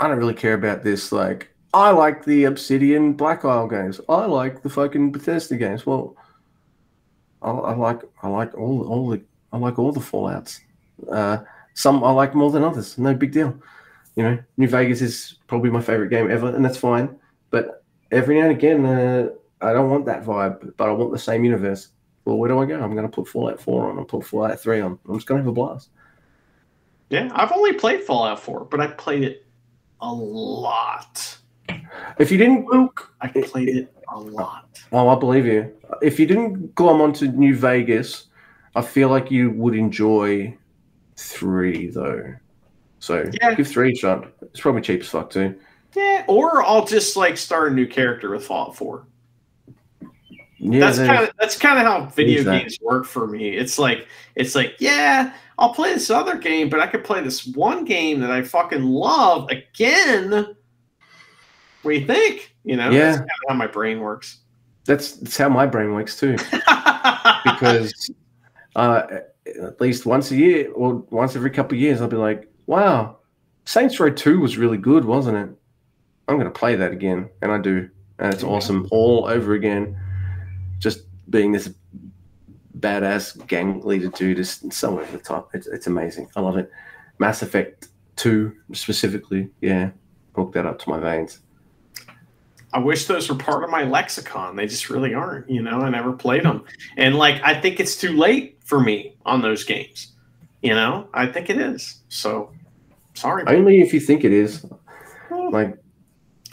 I don't really care about this. Like, I like the Obsidian Black Isle games. I like the fucking Bethesda games. Well I, I, like I like all all the I like all the Fallout's. Uh, some I like more than others. No big deal. You know, New Vegas is probably my favorite game ever, and that's fine. But every now and again, uh, I don't want that vibe, but I want the same universe. Well, where do I go? I'm going to put Fallout 4 on. I'll put Fallout 3 on. I'm just going to have a blast. Yeah, I've only played Fallout 4, but I played it a lot. If you didn't, Luke, I played it a lot. Oh, I believe you. If you didn't glom onto New Vegas, I feel like you would enjoy three though. So yeah. give three a shot. It's probably cheap as fuck too. Yeah, or I'll just like start a new character with Fallout Four. Yeah, that's kind of that's kind of how video games work for me. It's like it's like yeah, I'll play this other game, but I could play this one game that I fucking love again what do you think? You know, yeah. that's kind of how my brain works. That's that's how my brain works too. [LAUGHS] because uh, at least once a year or once every couple of years, I'll be like, "Wow, Saints Row Two was really good, wasn't it? I'm going to play that again," and I do, and it's yeah. awesome all over again. Just being this badass gang leader dude is so over the top. It's, it's amazing. I love it. Mass Effect Two specifically, yeah, hook that up to my veins. I wish those were part of my lexicon. They just really aren't. You know, I never played them, and like I think it's too late for me on those games. You know, I think it is. So sorry. Only if you think it is. Well, like,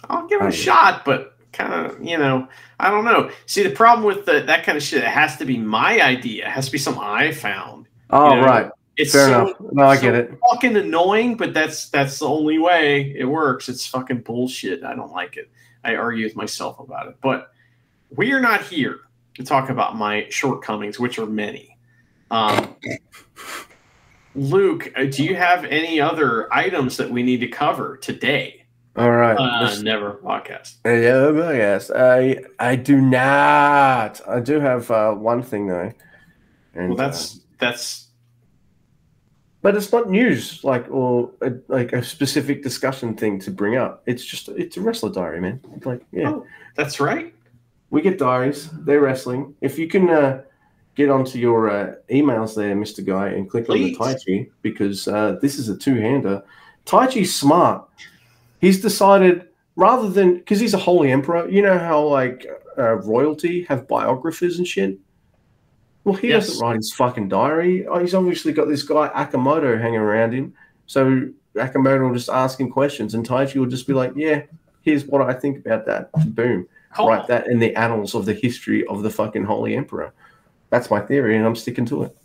I'll give it a shot, but kind of, you know, I don't know. See, the problem with the, that kind of shit, it has to be my idea. It has to be something I found. Oh, you know? right. It's Fair so, enough. No, I so get it. Fucking annoying, but that's that's the only way it works. It's fucking bullshit. I don't like it. I argue with myself about it. But we are not here to talk about my shortcomings, which are many. Um, Luke, uh, do you have any other items that we need to cover today? All right. Uh, never podcast. Uh, yeah, yes. I I do not. I do have uh, one thing though. And, well, that's uh, that's but it's not news like or a, like a specific discussion thing to bring up. It's just it's a wrestler diary, man. Like yeah, Oh, that's right. we get diaries. They're wrestling. If you can uh, get onto your uh, emails there, Mister Guy, and click Please. on the Taichi because uh, this is a two-hander. Taichi's smart. He's decided rather than because he's a holy emperor. You know how like uh, royalty have biographers and shit. Well, he Yes. doesn't write his fucking diary. Oh, he's obviously got this guy Akamoto hanging around him. So Akamoto will just ask him questions, and Taichi will just be like, "Yeah, here's what I think about that." Boom Cool. write that in the annals of the history of the fucking Holy Emperor. That's my theory, and I'm sticking to it.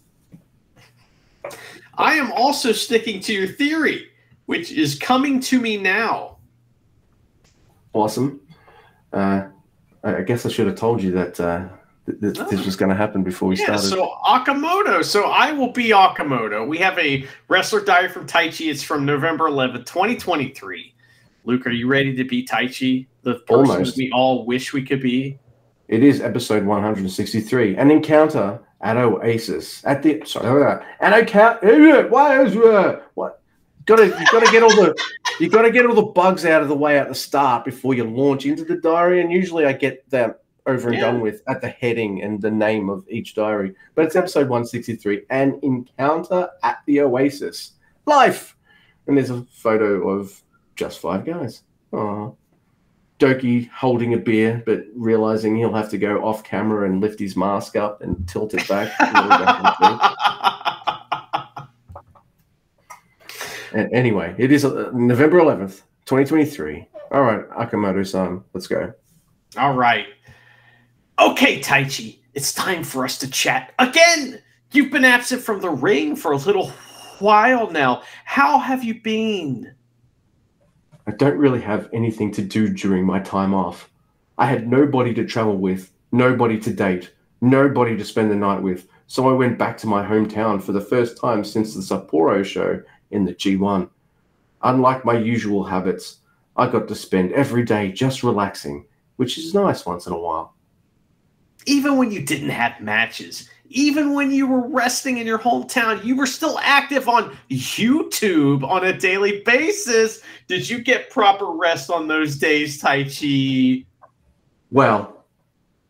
I am also sticking to your theory, which is coming to me now. Awesome. Uh, I guess I should have told you that uh, th- th- this was going to happen before we Yeah, started. so Akamoto. So I will be Akamoto. We have a wrestler diary from Taichi. It's from November 11th, 2023. Luke, are you ready to be Taichi? The person Almost. we all wish we could be? It is episode 163, an encounter at Oasis. At the sorry, an encounter. Why is uh, what? Got to you got to get all the you got to get all the bugs out of the way at the start before you launch into the diary. And usually I get that over and Yeah. done with at the heading and the name of each diary. But it's episode 163, an encounter at the Oasis. Life, and there's a photo of just five guys. Aww. Doki holding a beer, but realizing he'll have to go off camera and lift his mask up and tilt it back. [LAUGHS] a little back and and anyway, it is uh, November 11th, 2023. All right, Akamoto san, let's go. All right. Okay, Taichi, it's time for us to chat again. You've been absent from the ring for a little while now. How have you been? I don't really have anything to do during my time off. I had nobody to travel with, nobody to date, nobody to spend the night with. So I went back to my hometown for the first time since the Sapporo show in the G1. Unlike my usual habits, I got to spend every day just relaxing, which is nice once in a while. Even when you didn't have matches, even when you were resting in your hometown, you were still active on YouTube on a daily basis. Did you get proper rest on those days, Taichi? Well,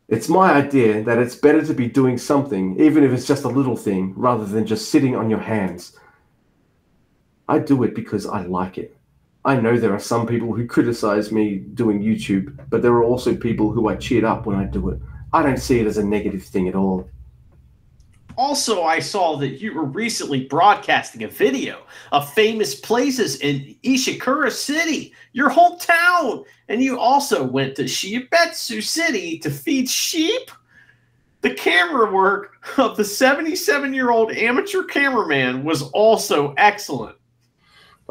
it's my idea that it's better to be doing something, even if it's just a little thing, rather than just sitting on your hands. I do it because I like it. I know there are some people who criticize me doing YouTube, but there are also people who I cheered up when I do it. I don't see it as a negative thing at all. Also, I saw that you were recently broadcasting a video of famous places in Ishikari City, your hometown, and you also went to Shibetsu City to feed sheep. The camera work of the 77 year old amateur cameraman was also excellent.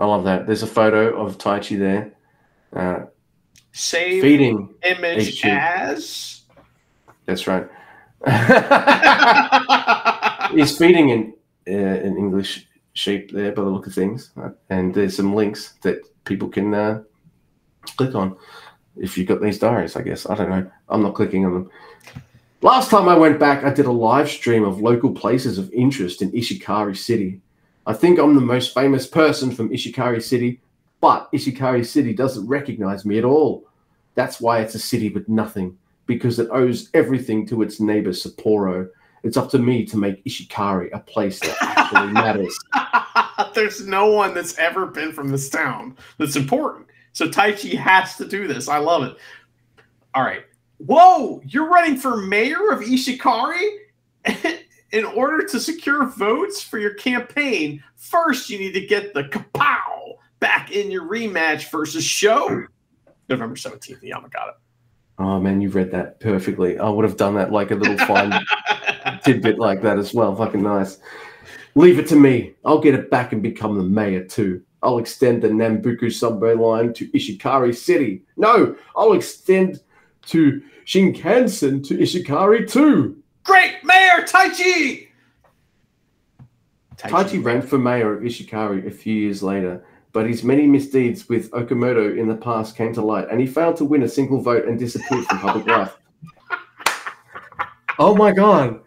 I love that. There's a photo of Taichi there, uh, Save feeding. image as. That's right. [LAUGHS] He's feeding in uh, an English sheep there by the look of things, uh, and there's some links that people can uh, click on if you've got these diaries. I guess I don't know. I'm not clicking on them. Last time I went back, I did a live stream of local places of interest in Ishikari City. I think I'm the most famous person from Ishikari City, but Ishikari City doesn't recognize me at all. That's why it's a city with nothing because it owes everything to its neighbor Sapporo. It's up to me to make Ishikari a place that actually [LAUGHS] matters. [LAUGHS] There's no one that's ever been from this town that's important. So Taichi has to do this. I love it. All right. Whoa, you're running for mayor of Ishikari? [LAUGHS] In order to secure votes for your campaign, first you need to get the KOPW back in your rematch versus Sho. November 17th, Yamagata. Oh man, you've read that perfectly. I would have done that like a little fine [LAUGHS] tidbit like that as well. Fucking nice. Leave it to me. I'll get it back and become the mayor too. I'll extend the Namboku subway line to Ishikari City. No, I'll extend to Shinkansen to Ishikari too. Great Mayor Taichi! Taichi ran for mayor of Ishikari a few years later, but his many misdeeds with Okamoto in the past came to light, and he failed to win a single vote and disappeared from public life. [LAUGHS] Oh my god!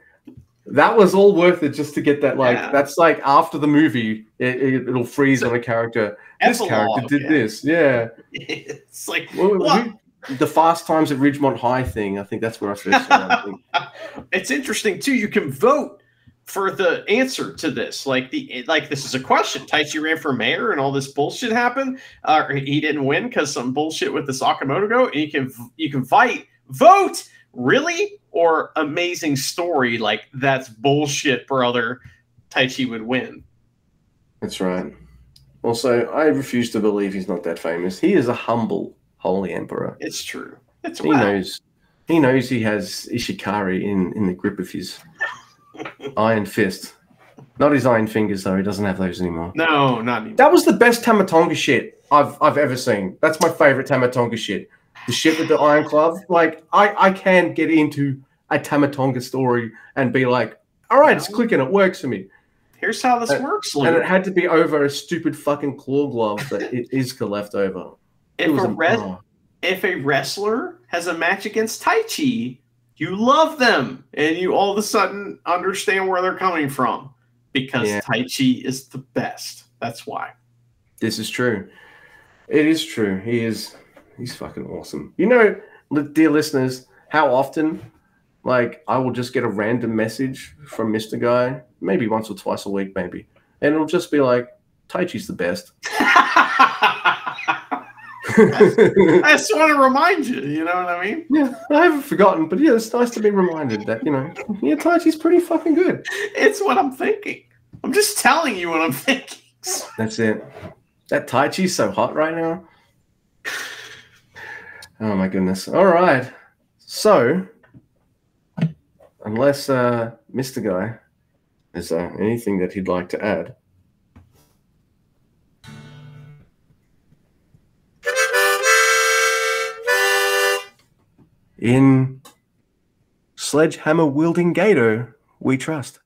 that was all worth it just to get that. Like Yeah. that's like after the movie, it, it, it'll freeze on a character. This character did yeah. this, yeah. [LAUGHS] it's like Well, What? The Fast Times at Ridgemont High thing. I think that's where I first saw it. [LAUGHS] It's interesting too. You can vote for the answer to this. Like the like this is a question. Taichi ran for mayor and all this bullshit happened. Uh, or he didn't win because some bullshit with the Sakamoto go. And you can you can fight vote really or amazing story like that's bullshit, brother. Taichi would win. That's right. Also, I refuse to believe he's not that famous. He is a humble holy emperor. It's true. It's He wow. knows. He knows he has Ishikari in in the grip of his [LAUGHS] iron fist. Not his iron fingers though. He doesn't have those anymore. No, not anymore. That was the best Tama Tonga shit I've I've ever seen. That's my favorite Tama Tonga shit. The shit with the iron glove. Like I I can get into a Tama Tonga story and be like, all right, it's clicking. It works for me. Here's how this works, And it had to be over a stupid fucking claw glove that I- Iizuka left over. If a, res- oh. if a wrestler has a match against Taichi, you love them and you all of a sudden understand where they're coming from because Yeah. Taichi is the best. That's why. This is true. It is true. He is. He's fucking awesome. You know, dear listeners, how often, like, I will just get a random message from Mister Guy, maybe once or twice a week, maybe, and it'll just be like, "Taichi's the best." [LAUGHS] I [LAUGHS] just want to remind you, you know what I mean? yeah, I haven't forgotten, but yeah, it's nice to be reminded that you know, yeah, Taichi's pretty fucking good. It's what I'm thinking. I'm just telling you what I'm thinking. That's it. That Taichi's so hot right now. Oh my goodness. All right. So, unless uh, Mr. Guy has uh, anything that he'd like to add. In Sledgehammer wielding Gato, we trust.